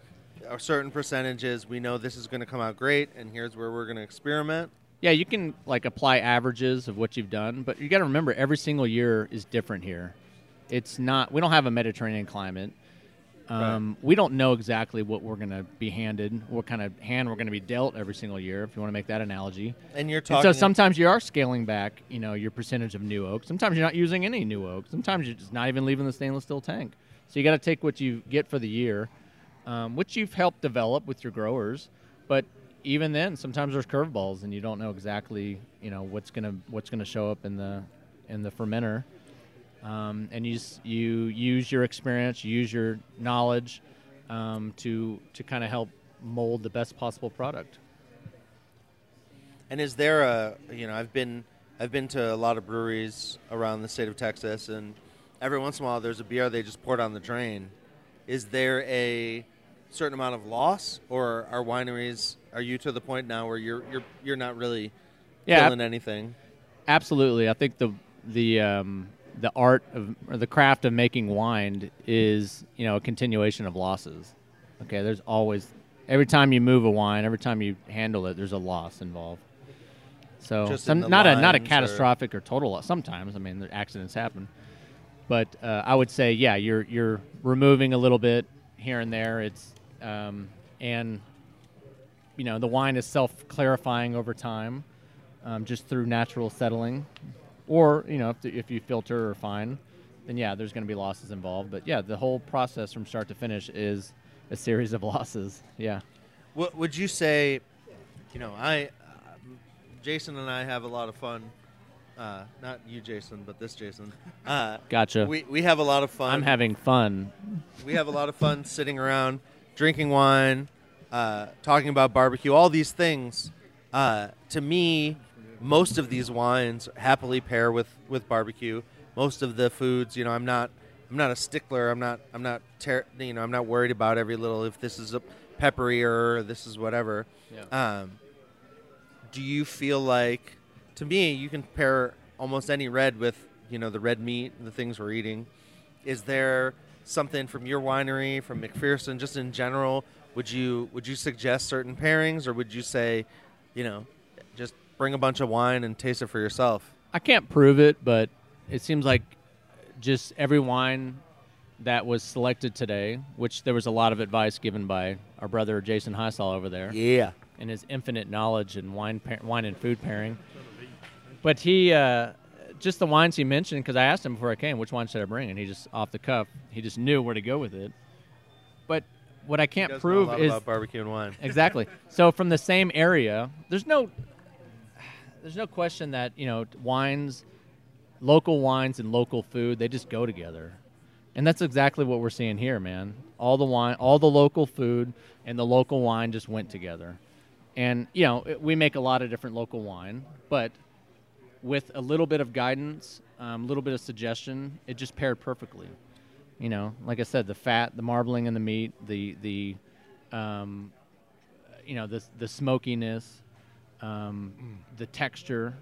a certain percentages? We know this is going to come out great, and here's where we're going to experiment. Yeah, you can like apply averages of what you've done, but you got to remember every single year is different here. It's not. We don't have a Mediterranean climate. Um, We don't know exactly what we're going to be handed, what kind of hand we're going to be dealt every single year. If you want to make that analogy, And you're And so sometimes you are scaling back, you know, your percentage of new oak. Sometimes you're not using any new oak. Sometimes you're just not even leaving the stainless steel tank. So you got to take what you get for the year, um, which you've helped develop with your growers. But even then, sometimes there's curveballs, and you don't know exactly, you know, what's gonna what's gonna show up in the in the fermenter. Um, and you you use your experience, you use your knowledge um, to to kind of help mold the best possible product. And is there a you know I've been I've been to a lot of breweries around the state of Texas, and every once in a while there's a beer they just pour down the drain. Is there a certain amount of loss, or are wineries are you to the point now where you're you're you're not really Yeah, killing anything? Absolutely, I think the the um, the art of or the craft of making wine is you know a continuation of losses. Okay, there's always every time you move a wine, every time you handle it, there's a loss involved. So some, in not a not a lines or- catastrophic or, total loss. Sometimes I mean, accidents happen, but uh, I would say yeah, you're you're removing a little bit here and there. It's um, and you know the wine is self clarifying over time, um, just through natural settling, or you know if, the, if you filter or fine, then yeah, there's going to be losses involved. But yeah, the whole process from start to finish is a series of losses. Yeah. What would you say? You know, I, uh, Jason and I have a lot of fun. Uh, not you, Jason, but this Jason. Uh, Gotcha. we we have a lot of fun. I'm having fun. we have a lot of fun sitting around, drinking wine, uh, talking about barbecue, all these things. Uh, to me, most of these wines happily pair with, with barbecue. Most of the foods, you know, I'm not I'm not a stickler. I'm not I'm not ter- you know I'm not worried about every little if this is a peppery or this is whatever. Um, do you feel like to me you can pair almost any red with you know the red meat the things we're eating is there something from your winery from McPherson just in general would you would you suggest certain pairings or would you say you know just bring a bunch of wine and taste it for yourself I can't prove it, but it seems like just every wine that was selected today, which there was a lot of advice given by our brother Jason Heisel over there, yeah and his infinite knowledge in wine, wine and food pairing. But he, uh, just the wines he mentioned, because I asked him before I came, which wine should I bring, and he just off the cuff, he just knew where to go with it. What I can't prove is barbecue and wine exactly. So from the same area, there's no there's no question that, you know, wines local wines and local food, they just go together. And that's exactly what we're seeing here, man. All the wine, all the local food and the local wine just went together. And, you know, we make a lot of different local wine, but with a little bit of guidance, a um, little bit of suggestion, it just paired perfectly. You know, like I said, the fat, the marbling in the meat, the the, um, you know, the the smokiness, um, the texture,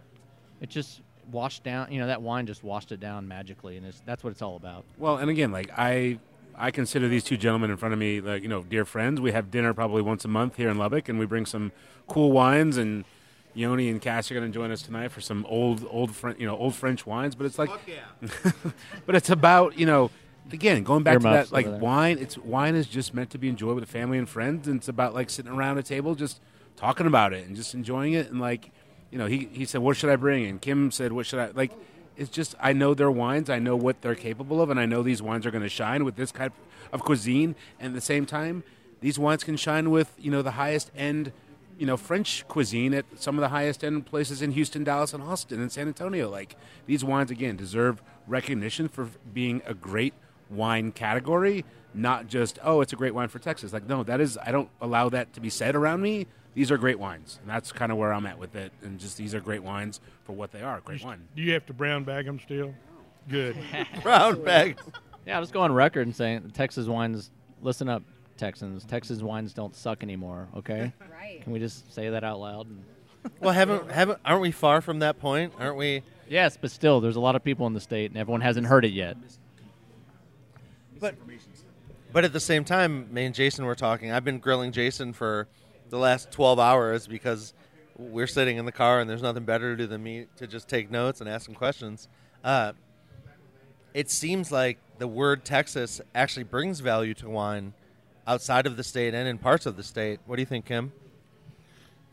it just washed down. You know, that wine just washed it down magically, and it's, that's what it's all about. Well, and again, like I, I consider these two gentlemen in front of me, like you know, dear friends. We have dinner probably once a month here in Lubbock, and we bring some cool wines. And Yoni and Cass are going to join us tonight for some old, old, Fren- you know, old French wines. But it's like, yeah. but it's about you know, again, going back to that, like wine. It's wine is just meant to be enjoyed with a family and friends, and it's about like sitting around a table, just talking about it and just enjoying it. And like, you know, he he said, "What should I bring?" And Kim said, "What should I like?" It's just I know their wines, I know what they're capable of, and I know these wines are going to shine with this kind of cuisine. And at the same time, these wines can shine with you know the highest end, you know French cuisine at some of the highest end places in Houston, Dallas, and Austin, and San Antonio. Like these wines again deserve recognition for being a great wine category, not just oh it's a great wine for Texas. Like no, that is I don't allow that to be said around me. These are great wines, and that's kind of where I'm at with it. And just these are great wines for what they are. Great wine. Do you have to brown bag them still? Good. brown bag Yeah, I'll just go on record and saying Texas wines. Listen up, Texans. Texas wines don't suck anymore. Okay. Right. Can we just say that out loud? well haven't haven't aren't we far from that point aren't we Yes, but still, there's a lot of people in the state, and everyone hasn't heard it yet. But but at the same time, me and Jason were talking. I've been grilling Jason for the last twelve hours because we're sitting in the car and there's nothing better to do than me to just take notes and ask him questions. Uh, it seems like the word Texas actually brings value to wine outside of the state and in parts of the state. What do you think, Kim?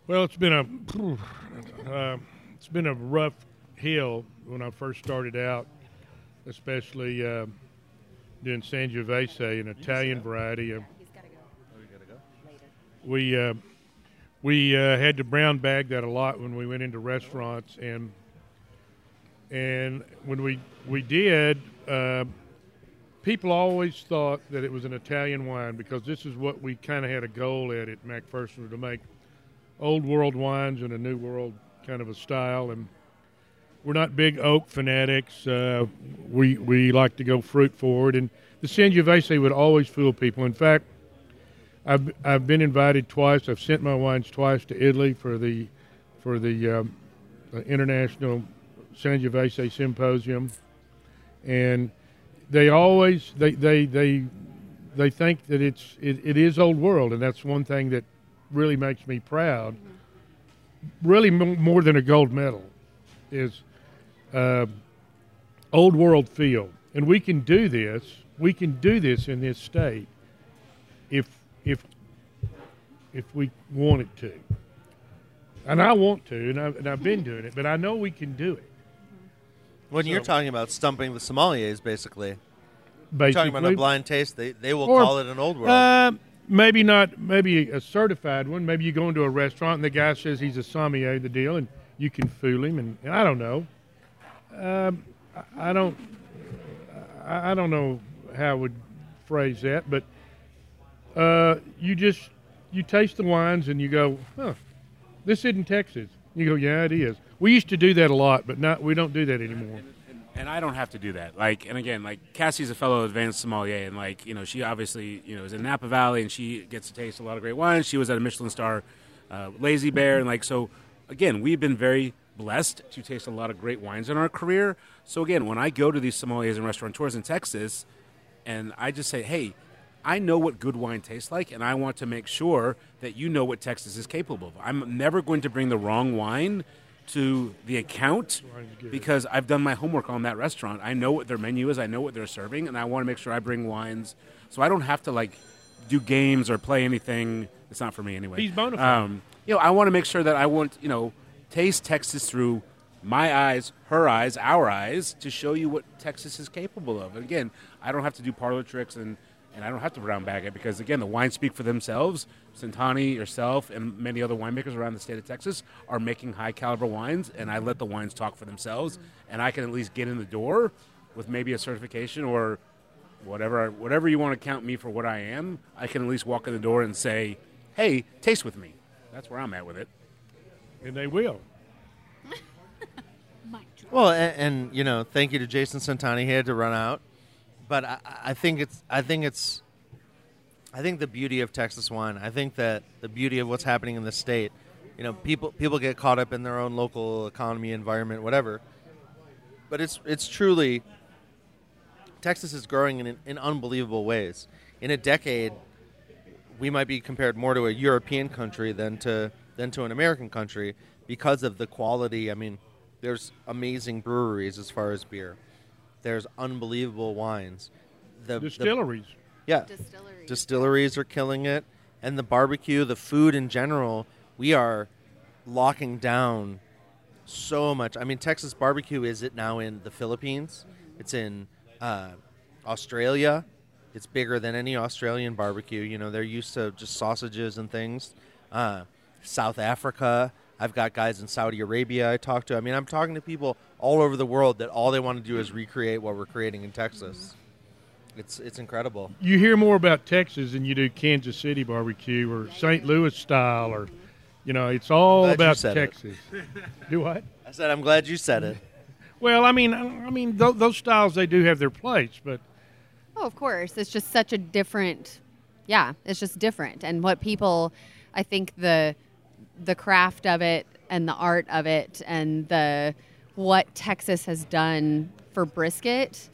Well, it's been a uh, it's been a rough hill when I first started out, especially uh, doing Sangiovese, an Italian variety. Of, He's got to go later. we uh, we uh, had to brown bag that a lot when we went into restaurants, and and when we we did, uh, people always thought that it was an Italian wine because this is what we kind of had a goal at at McPherson to make old world wines in a new world kind of a style, and we're not big oak fanatics. Uh, we we like to go fruit forward, and the Sangiovese would always fool people. In fact. I've I've been invited twice. I've sent my wines twice to Italy for the for the um, uh, international Sangiovese symposium, and they always they they they they think that it's it, it is old world, and that's one thing that really makes me proud. Really, m- more than a gold medal, is uh, old world feel, and we can do this. We can do this in this state if if if we wanted to. And I want to, and I've, and I've been doing it, but I know we can do it. When you're talking about stumping the sommeliers, basically, you're Basically, talking about a blind taste, they, they will Or- call it an old world. Uh, maybe not. Maybe a certified one. Maybe you go into a restaurant and the guy says he's a sommelier, the deal, and you can fool him. And, and I don't know. Um, I, don't. I don't know how I would phrase that, but uh, you just you taste the wines and you go, huh, this isn't Texas. You go, yeah, it is. We used to do that a lot, but not. We don't do that anymore. and I don't have to do that. Like, and again, like Cassie's a fellow advanced sommelier, and like you know, she obviously you know is in Napa Valley, and she gets to taste a lot of great wines. She was at a Michelin star, uh, Lazy Bear, and like so. Again, we've been very blessed to taste a lot of great wines in our career. So again, when I go to these sommeliers and restaurateurs in Texas, and I just say, hey. I know what good wine tastes like, and I want to make sure that you know what Texas is capable of. I'm never going to bring the wrong wine to the account because I've done my homework on that restaurant. I know what their menu is, I know what they're serving, and I want to make sure I bring wines so I don't have to like do games or play anything. It's not for me anyway. He's bona fide. Um, you know, I want to make sure that I want you know taste Texas through my eyes, her eyes, our eyes to show you what Texas is capable of. And again, I don't have to do parlor tricks and. And I don't have to brown bag it because, again, the wines speak for themselves. Centanni, yourself, and many other winemakers around the state of Texas are making high caliber wines, and I let the wines talk for themselves. And I can at least get in the door with maybe a certification or whatever whatever you want to count me for what I am. I can at least walk in the door and say, "Hey, taste with me." That's where I'm at with it. And they will. Well, and, and you know, thank you to Jason Centanni. He had to run out, but I, I think it's I think it's I think the beauty of Texas wine. I think that the beauty of what's happening in the state. You know, people people get caught up in their own local economy, environment, whatever. But it's it's truly Texas is growing in, in unbelievable ways. In a decade, we might be compared more to a European country than to than to an American country because of the quality. I mean, there's amazing breweries as far as beer. There's unbelievable wines. The the- Distilleries. yeah, Distilleries. distilleries are killing it, and the barbecue, the food in general. We are locking down so much. I mean, Texas barbecue is it now in the Philippines? It's in uh, Australia. It's bigger than any Australian barbecue. You know, they're used to just sausages and things. Uh, South Africa. I've got guys in Saudi Arabia I talk to. I mean, I'm talking to people all over the world that all they want to do is recreate what we're creating in Texas. It's it's incredible. You hear more about Texas than you do Kansas City barbecue or St. Louis style or, you know, it's all about. Texas. do what? I said I'm glad you said it. Well, I mean, I mean, th- those styles they do have their place, but Oh, of course. It's just such a different. Yeah, it's just different, and what people, I think the, the craft of it and the art of it and the what Texas has done for brisket.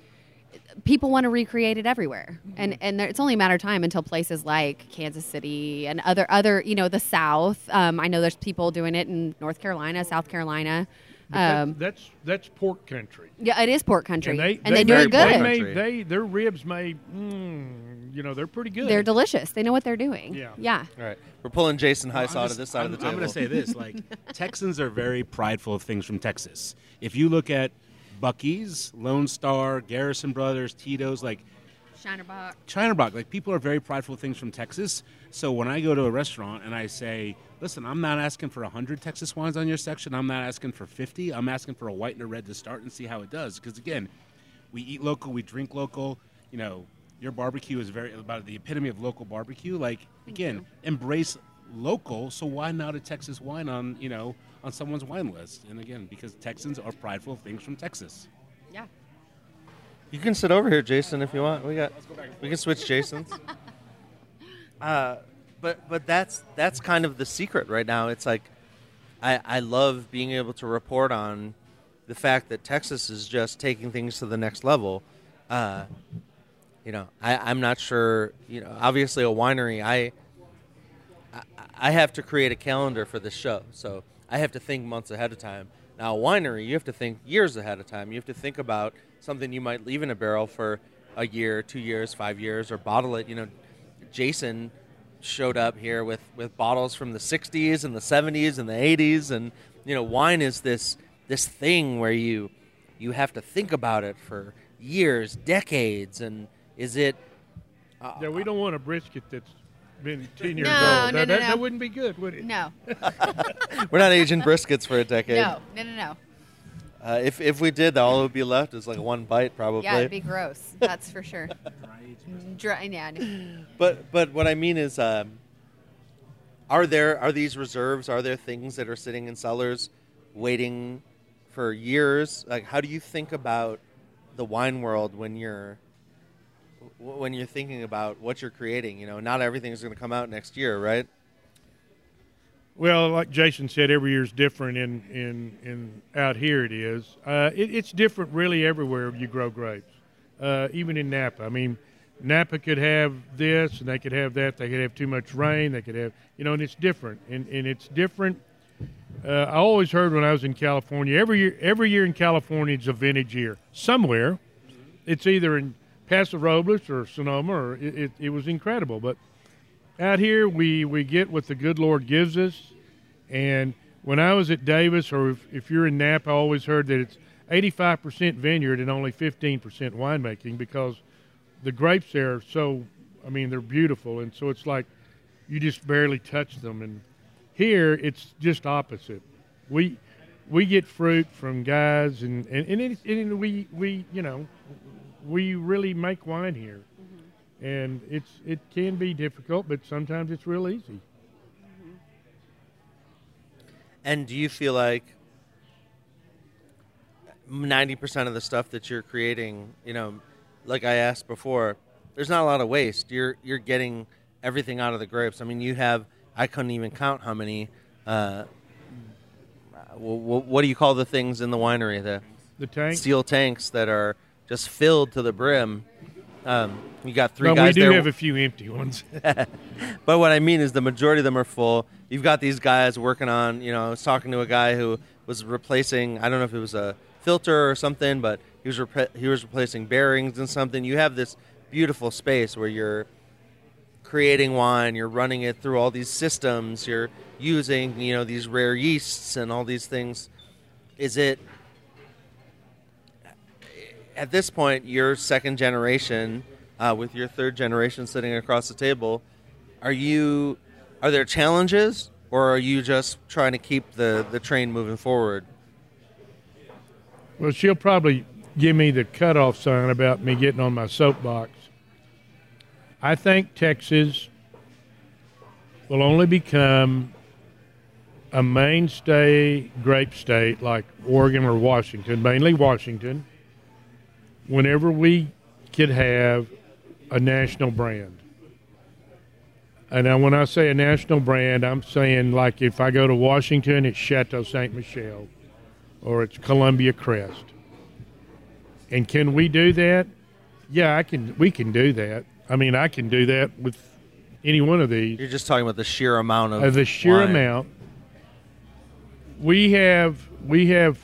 People want to recreate it everywhere, and and there, it's only a matter of time until places like Kansas City and other other you know the South. Um, I know there's people doing it in North Carolina, South Carolina. But that- Um, that's that's pork country. yeah, it is pork country, And they, and they, they, do very it good. They, pork may, they their ribs may, mm, you know, they're pretty good. They're delicious. They know what they're doing. Yeah. Yeah. All right, we're pulling Jason I'm Heisaw to just- this side I'm, of the table. I'm going to say this: like Texans are very prideful of things from Texas. If you look at Buc-ee's, Lone Star, Garrison Brothers, Tito's, like Shiner Bock. China like people are very prideful of things from Texas. So when I go to a restaurant and I say, "Listen, I'm not asking for 100 Texas wines on your section. I'm not asking for 50. I'm asking for a white and a red to start and see how it does." Because again, we eat local, we drink local. You know, your barbecue is very about the epitome of local barbecue. Like again, embrace local. So why not a Texas wine on you know on someone's wine list? And again, because Texans are prideful of things from Texas. Yeah. You can sit over here, Jason, if you want. We got we can switch Jasons. Uh, but but that's that's kind of the secret right now. It's like I I love being able to report on the fact that Texas is just taking things to the next level. Uh, you know, I, I'm not sure. You know, obviously a winery. I, I I have to create a calendar for this show, so I have to think months ahead of time. Now, a winery, you have to think years ahead of time. You have to think about something you might leave in a barrel for a year, two years, five years, or bottle it. You know, Jason showed up here with, with bottles from the 60s and the 70s and the 80s and you know wine is this this thing where you you have to think about it for years decades and is it uh, Yeah, we don't want a brisket that's been 10 years No, old. no, that, no, that, no. that wouldn't be good, would it? No, we're not aging briskets for a decade no, no, no, no. uh, if, if we did all that would be left is like one bite probably Yeah, it'd be gross. That's for sure. Dry, yeah. But but what I mean is, um, are there are these reserves? Are there things that are sitting in cellars, waiting for years? Like, how do you think about the wine world when you're w- when you're thinking about what you're creating? You know, not everything is going to come out next year, right? Well, like Jason said, every year is different. In in in out here, it is. Uh, it, it's different really everywhere you grow grapes. Uh, even in Napa, I mean, Napa could have this and they could have that. They could have too much rain. They could have, you know, and it's different. And and it's different. Uh, I always heard when I was in California, every year every year in California is a vintage year somewhere. It's either in Paso Robles or Sonoma, or it, it, it was incredible. But out here we, we get what the good Lord gives us. And when I was at Davis, or if, if you're in Napa, I always heard that it's 85% vineyard and only 15% winemaking because the grapes there are so, I mean, they're beautiful. And so it's like you just barely touch them. And here it's just opposite. We, we get fruit from guys, and, and, and, it, and we, we, you know, we really make wine here and it's it can be difficult, but sometimes it's real easy. And do you feel like ninety percent of the stuff that you're creating, you know, like I asked before, there's not a lot of waste. You're you're getting everything out of the grapes. I mean, you have I couldn't even count how many. Uh, what do you call the things in the winery? The The tank. steel tanks that are just filled to the brim. Um, you got three but guys we do there. have a few empty ones. But what I mean is the majority of them are full. You've got these guys working on, you know, I was talking to a guy who was replacing, I don't know if it was a filter or something, but he was repre- he was replacing bearings and something. You have this beautiful space where you're creating wine, you're running it through all these systems, you're using, you know, these rare yeasts and all these things. Is it at this point, you're second generation uh, with your third generation sitting across the table. Are you? Are there challenges, or are you just trying to keep the the train moving forward? well, she'll probably give me the cutoff sign about me getting on my soapbox. I think Texas will only become a mainstay grape state like Oregon or Washington, mainly Washington, whenever we could have a national brand. And now when I say a national brand, I'm saying like if I go to Washington, it's Chateau St. Michelle or it's Columbia Crest. And can we do that? Yeah, I can. We can do that. I mean, I can do that with any one of these. You're just talking about the sheer amount of Uh, the sheer wine. amount. We have we have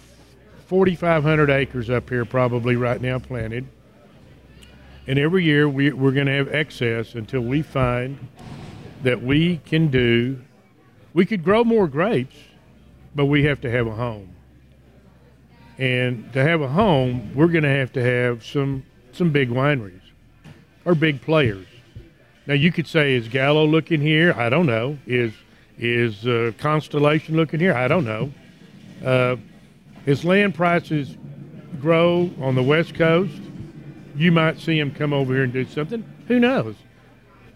4,500 acres up here probably right now planted, and every year we, we're going to have excess until we find that we can do. We could grow more grapes, but we have to have a home. And to have a home, we're going to have to have some some big wineries or big players. Now you could say, is Gallo looking here? I don't know. Is is uh, Constellation looking here? I don't know. Uh, as land prices grow on the West Coast, you might see them come over here and do something. Who knows?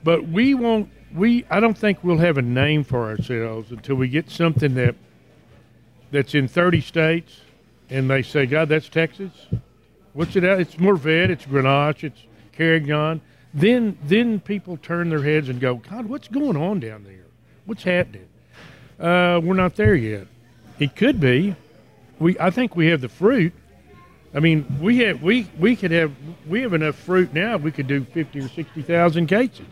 But we won't. We I don't think we'll have a name for ourselves until we get something that that's in 30 states, and they say, God, that's Texas. What's it? It's Mourvèdre, it's Grenache, it's Carignan. Then, then people turn their heads and go, God, what's going on down there? What's happening? Uh, we're not there yet. It could be. We, I think we have the fruit. I mean, we have we we could have we have enough fruit now. We could do fifty or sixty thousand cases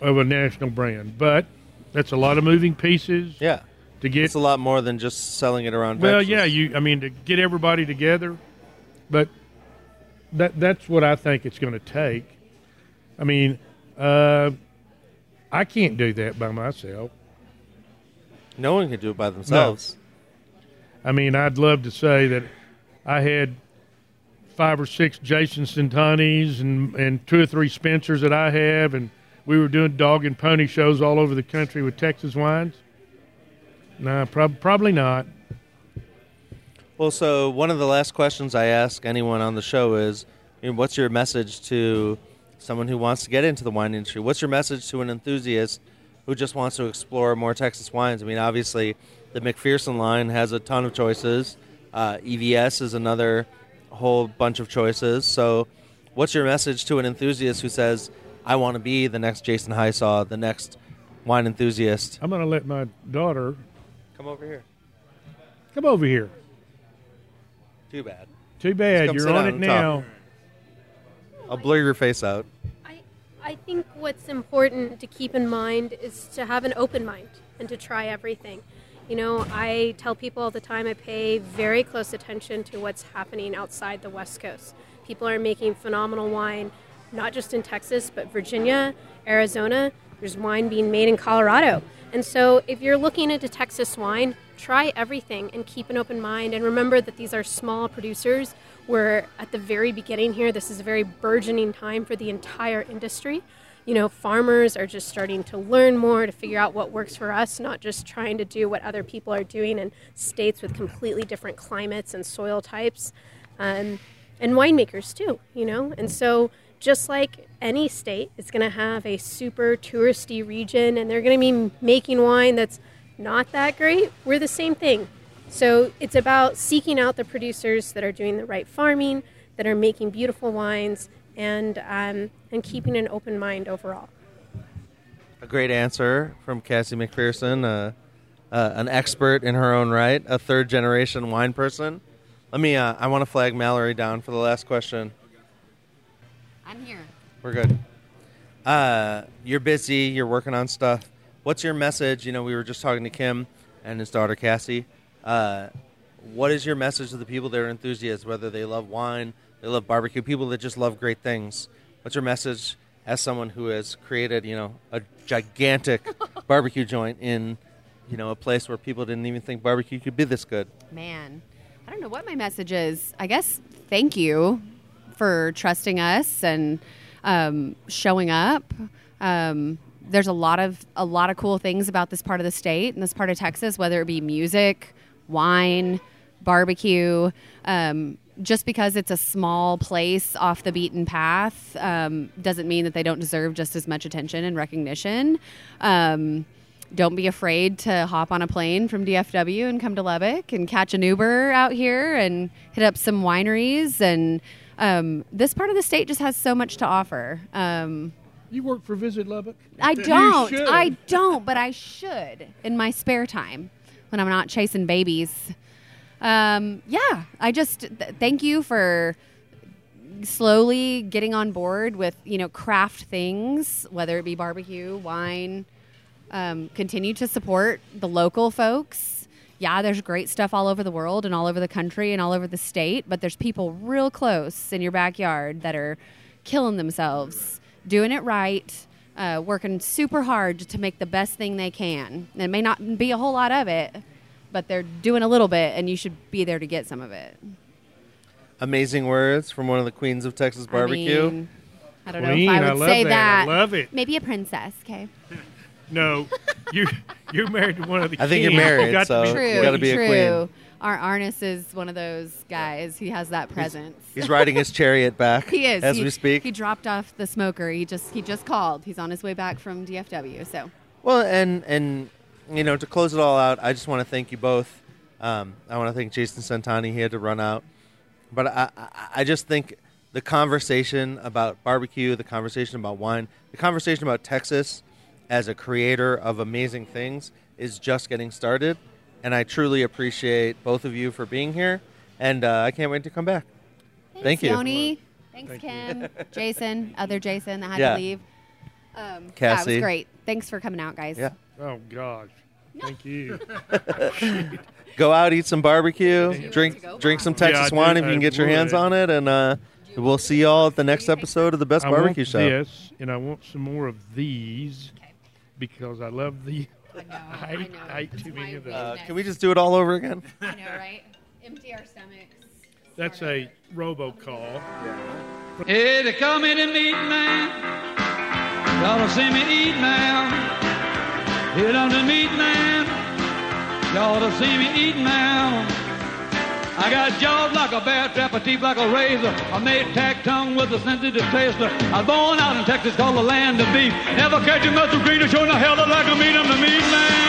of a national brand, but that's a lot of moving pieces Yeah, to get it's a lot more than just selling it around. well, Texas. yeah, you. I mean, to get everybody together, but that that's what I think it's going to take. I mean, uh, I can't do that by myself. No one can do it by themselves. I mean, I'd love to say that I had five or six Jason Centanni's and, and two or three Spencers that I have, and we were doing dog and pony shows all over the country with Texas wines. No, prob- probably not. Well, so one of the last questions I ask anyone on the show is, what's your message to someone who wants to get into the wine industry? What's your message to an enthusiast who just wants to explore more Texas wines? I mean, obviously, the McPherson line has a ton of choices. Uh, EVS is another whole bunch of choices. So, what's your message to an enthusiast who says, "I want to be the next Jason Hysaw, the next wine enthusiast"? I'm going to let my daughter Come over here. come over here. Too bad. Too bad you're on it and talk. now. I'll blur your face out. I, I think what's important to keep in mind is to have an open mind and to try everything. You know, I tell people all the time I pay very close attention to what's happening outside the West Coast. People are making phenomenal wine, not just in Texas, but Virginia, Arizona. There's wine being made in Colorado. And so if you're looking into Texas wine, try everything and keep an open mind. And remember that these are small producers. We're at the very beginning here. This is a very burgeoning time for the entire industry. You know, farmers are just starting to learn more to figure out what works for us, not just trying to do what other people are doing in states with completely different climates and soil types. Um, and winemakers too, you know? And so just like any state it's going to have a super touristy region and they're going to be making wine that's not that great, we're the same thing. So it's about seeking out the producers that are doing the right farming, that are making beautiful wines, and um, and keeping an open mind overall. A great answer from Cassie McPherson, uh, uh, an expert in her own right, a third generation wine person. Let me. Uh, I want to flag Mallory down for the last question. I'm here. We're good. Uh, you're busy. You're working on stuff. What's your message? You know, we were just talking to Kim and his daughter Cassie. Uh, what is your message to the people that are enthusiasts, whether they love wine, they love barbecue, people that just love great things? What's your message as someone who has created, you know, a gigantic barbecue joint in, you know, a place where people didn't even think barbecue could be this good? Man, I don't know what my message is. I guess thank you for trusting us and um, showing up. Um, there's a lot of a lot of cool things about this part of the state and this part of Texas, whether it be music, wine, barbecue. Um, just because it's a small place off the beaten path um, doesn't mean that they don't deserve just as much attention and recognition. Um, don't be afraid to hop on a plane from DFW and come to Lubbock and catch an Uber out here and hit up some wineries. And um, this part of the state just has so much to offer. Um, You work for Visit Lubbock? I don't. I don't, but I should in my spare time when I'm not chasing babies. Um, yeah, I just th- thank you for slowly getting on board with you know craft things, whether it be barbecue, wine. Um, continue to support the local folks. Yeah, there's great stuff all over the world and all over the country and all over the state, but there's people real close in your backyard that are killing themselves, doing it right, uh, working super hard to make the best thing they can. And it may not be a whole lot of it, but they're doing a little bit, and you should be there to get some of it. Amazing words from one of the queens of Texas I barbecue. mean, I don't Queen, know if I I would love say that. I that. love it. Maybe a princess. Okay. No, you you're married to one of the. I think you're kings. You married, got to so- be- True. you gotta be a queen. Our Arnis is one of those guys. He has that presence. He's riding his chariot back He is. as he, we speak. He dropped off the smoker. He just he just called. He's on his way back from DFW. So Well, and and you know, to close it all out, I just want to thank you both. Um, I want to thank Jason Centanni. He had to run out, but I, I, I just think the conversation about barbecue, the conversation about wine, the conversation about Texas as a creator of amazing things is just getting started. And I truly appreciate both of you for being here, and uh, I can't wait to come back. Thank you. Yoni. Thanks, Thank you. Kim. Jason, other Jason that had Yeah. to leave. Um, yeah, it Cassie. was great. Thanks for coming out, guys. Yeah. Oh gosh, thank you. Go out, eat some barbecue, drink drink some Yeah, Texas I wine do- if you can get your hands would. on it, and uh, we'll see y'all at the next episode of the Best I Barbecue want Show. this, and I want some more of these. because I love the. I know. I I ate- know. I ate It's too many my of those. Uh, weakness. can we just do it all over again? I know, right? Empty our stomachs. That's start a over. robocall. Hey, they call me the meat man. Y'all to see me eat now. Hit on the meat man. Y'all to see me eat now. I got jaws like a bear trap, a teeth like a razor. I made tack tongue with a sensitive taster. I was born out in Texas, called the land of beef. Never catch a muscle green or showing the hell like a meat. I'm the meat man.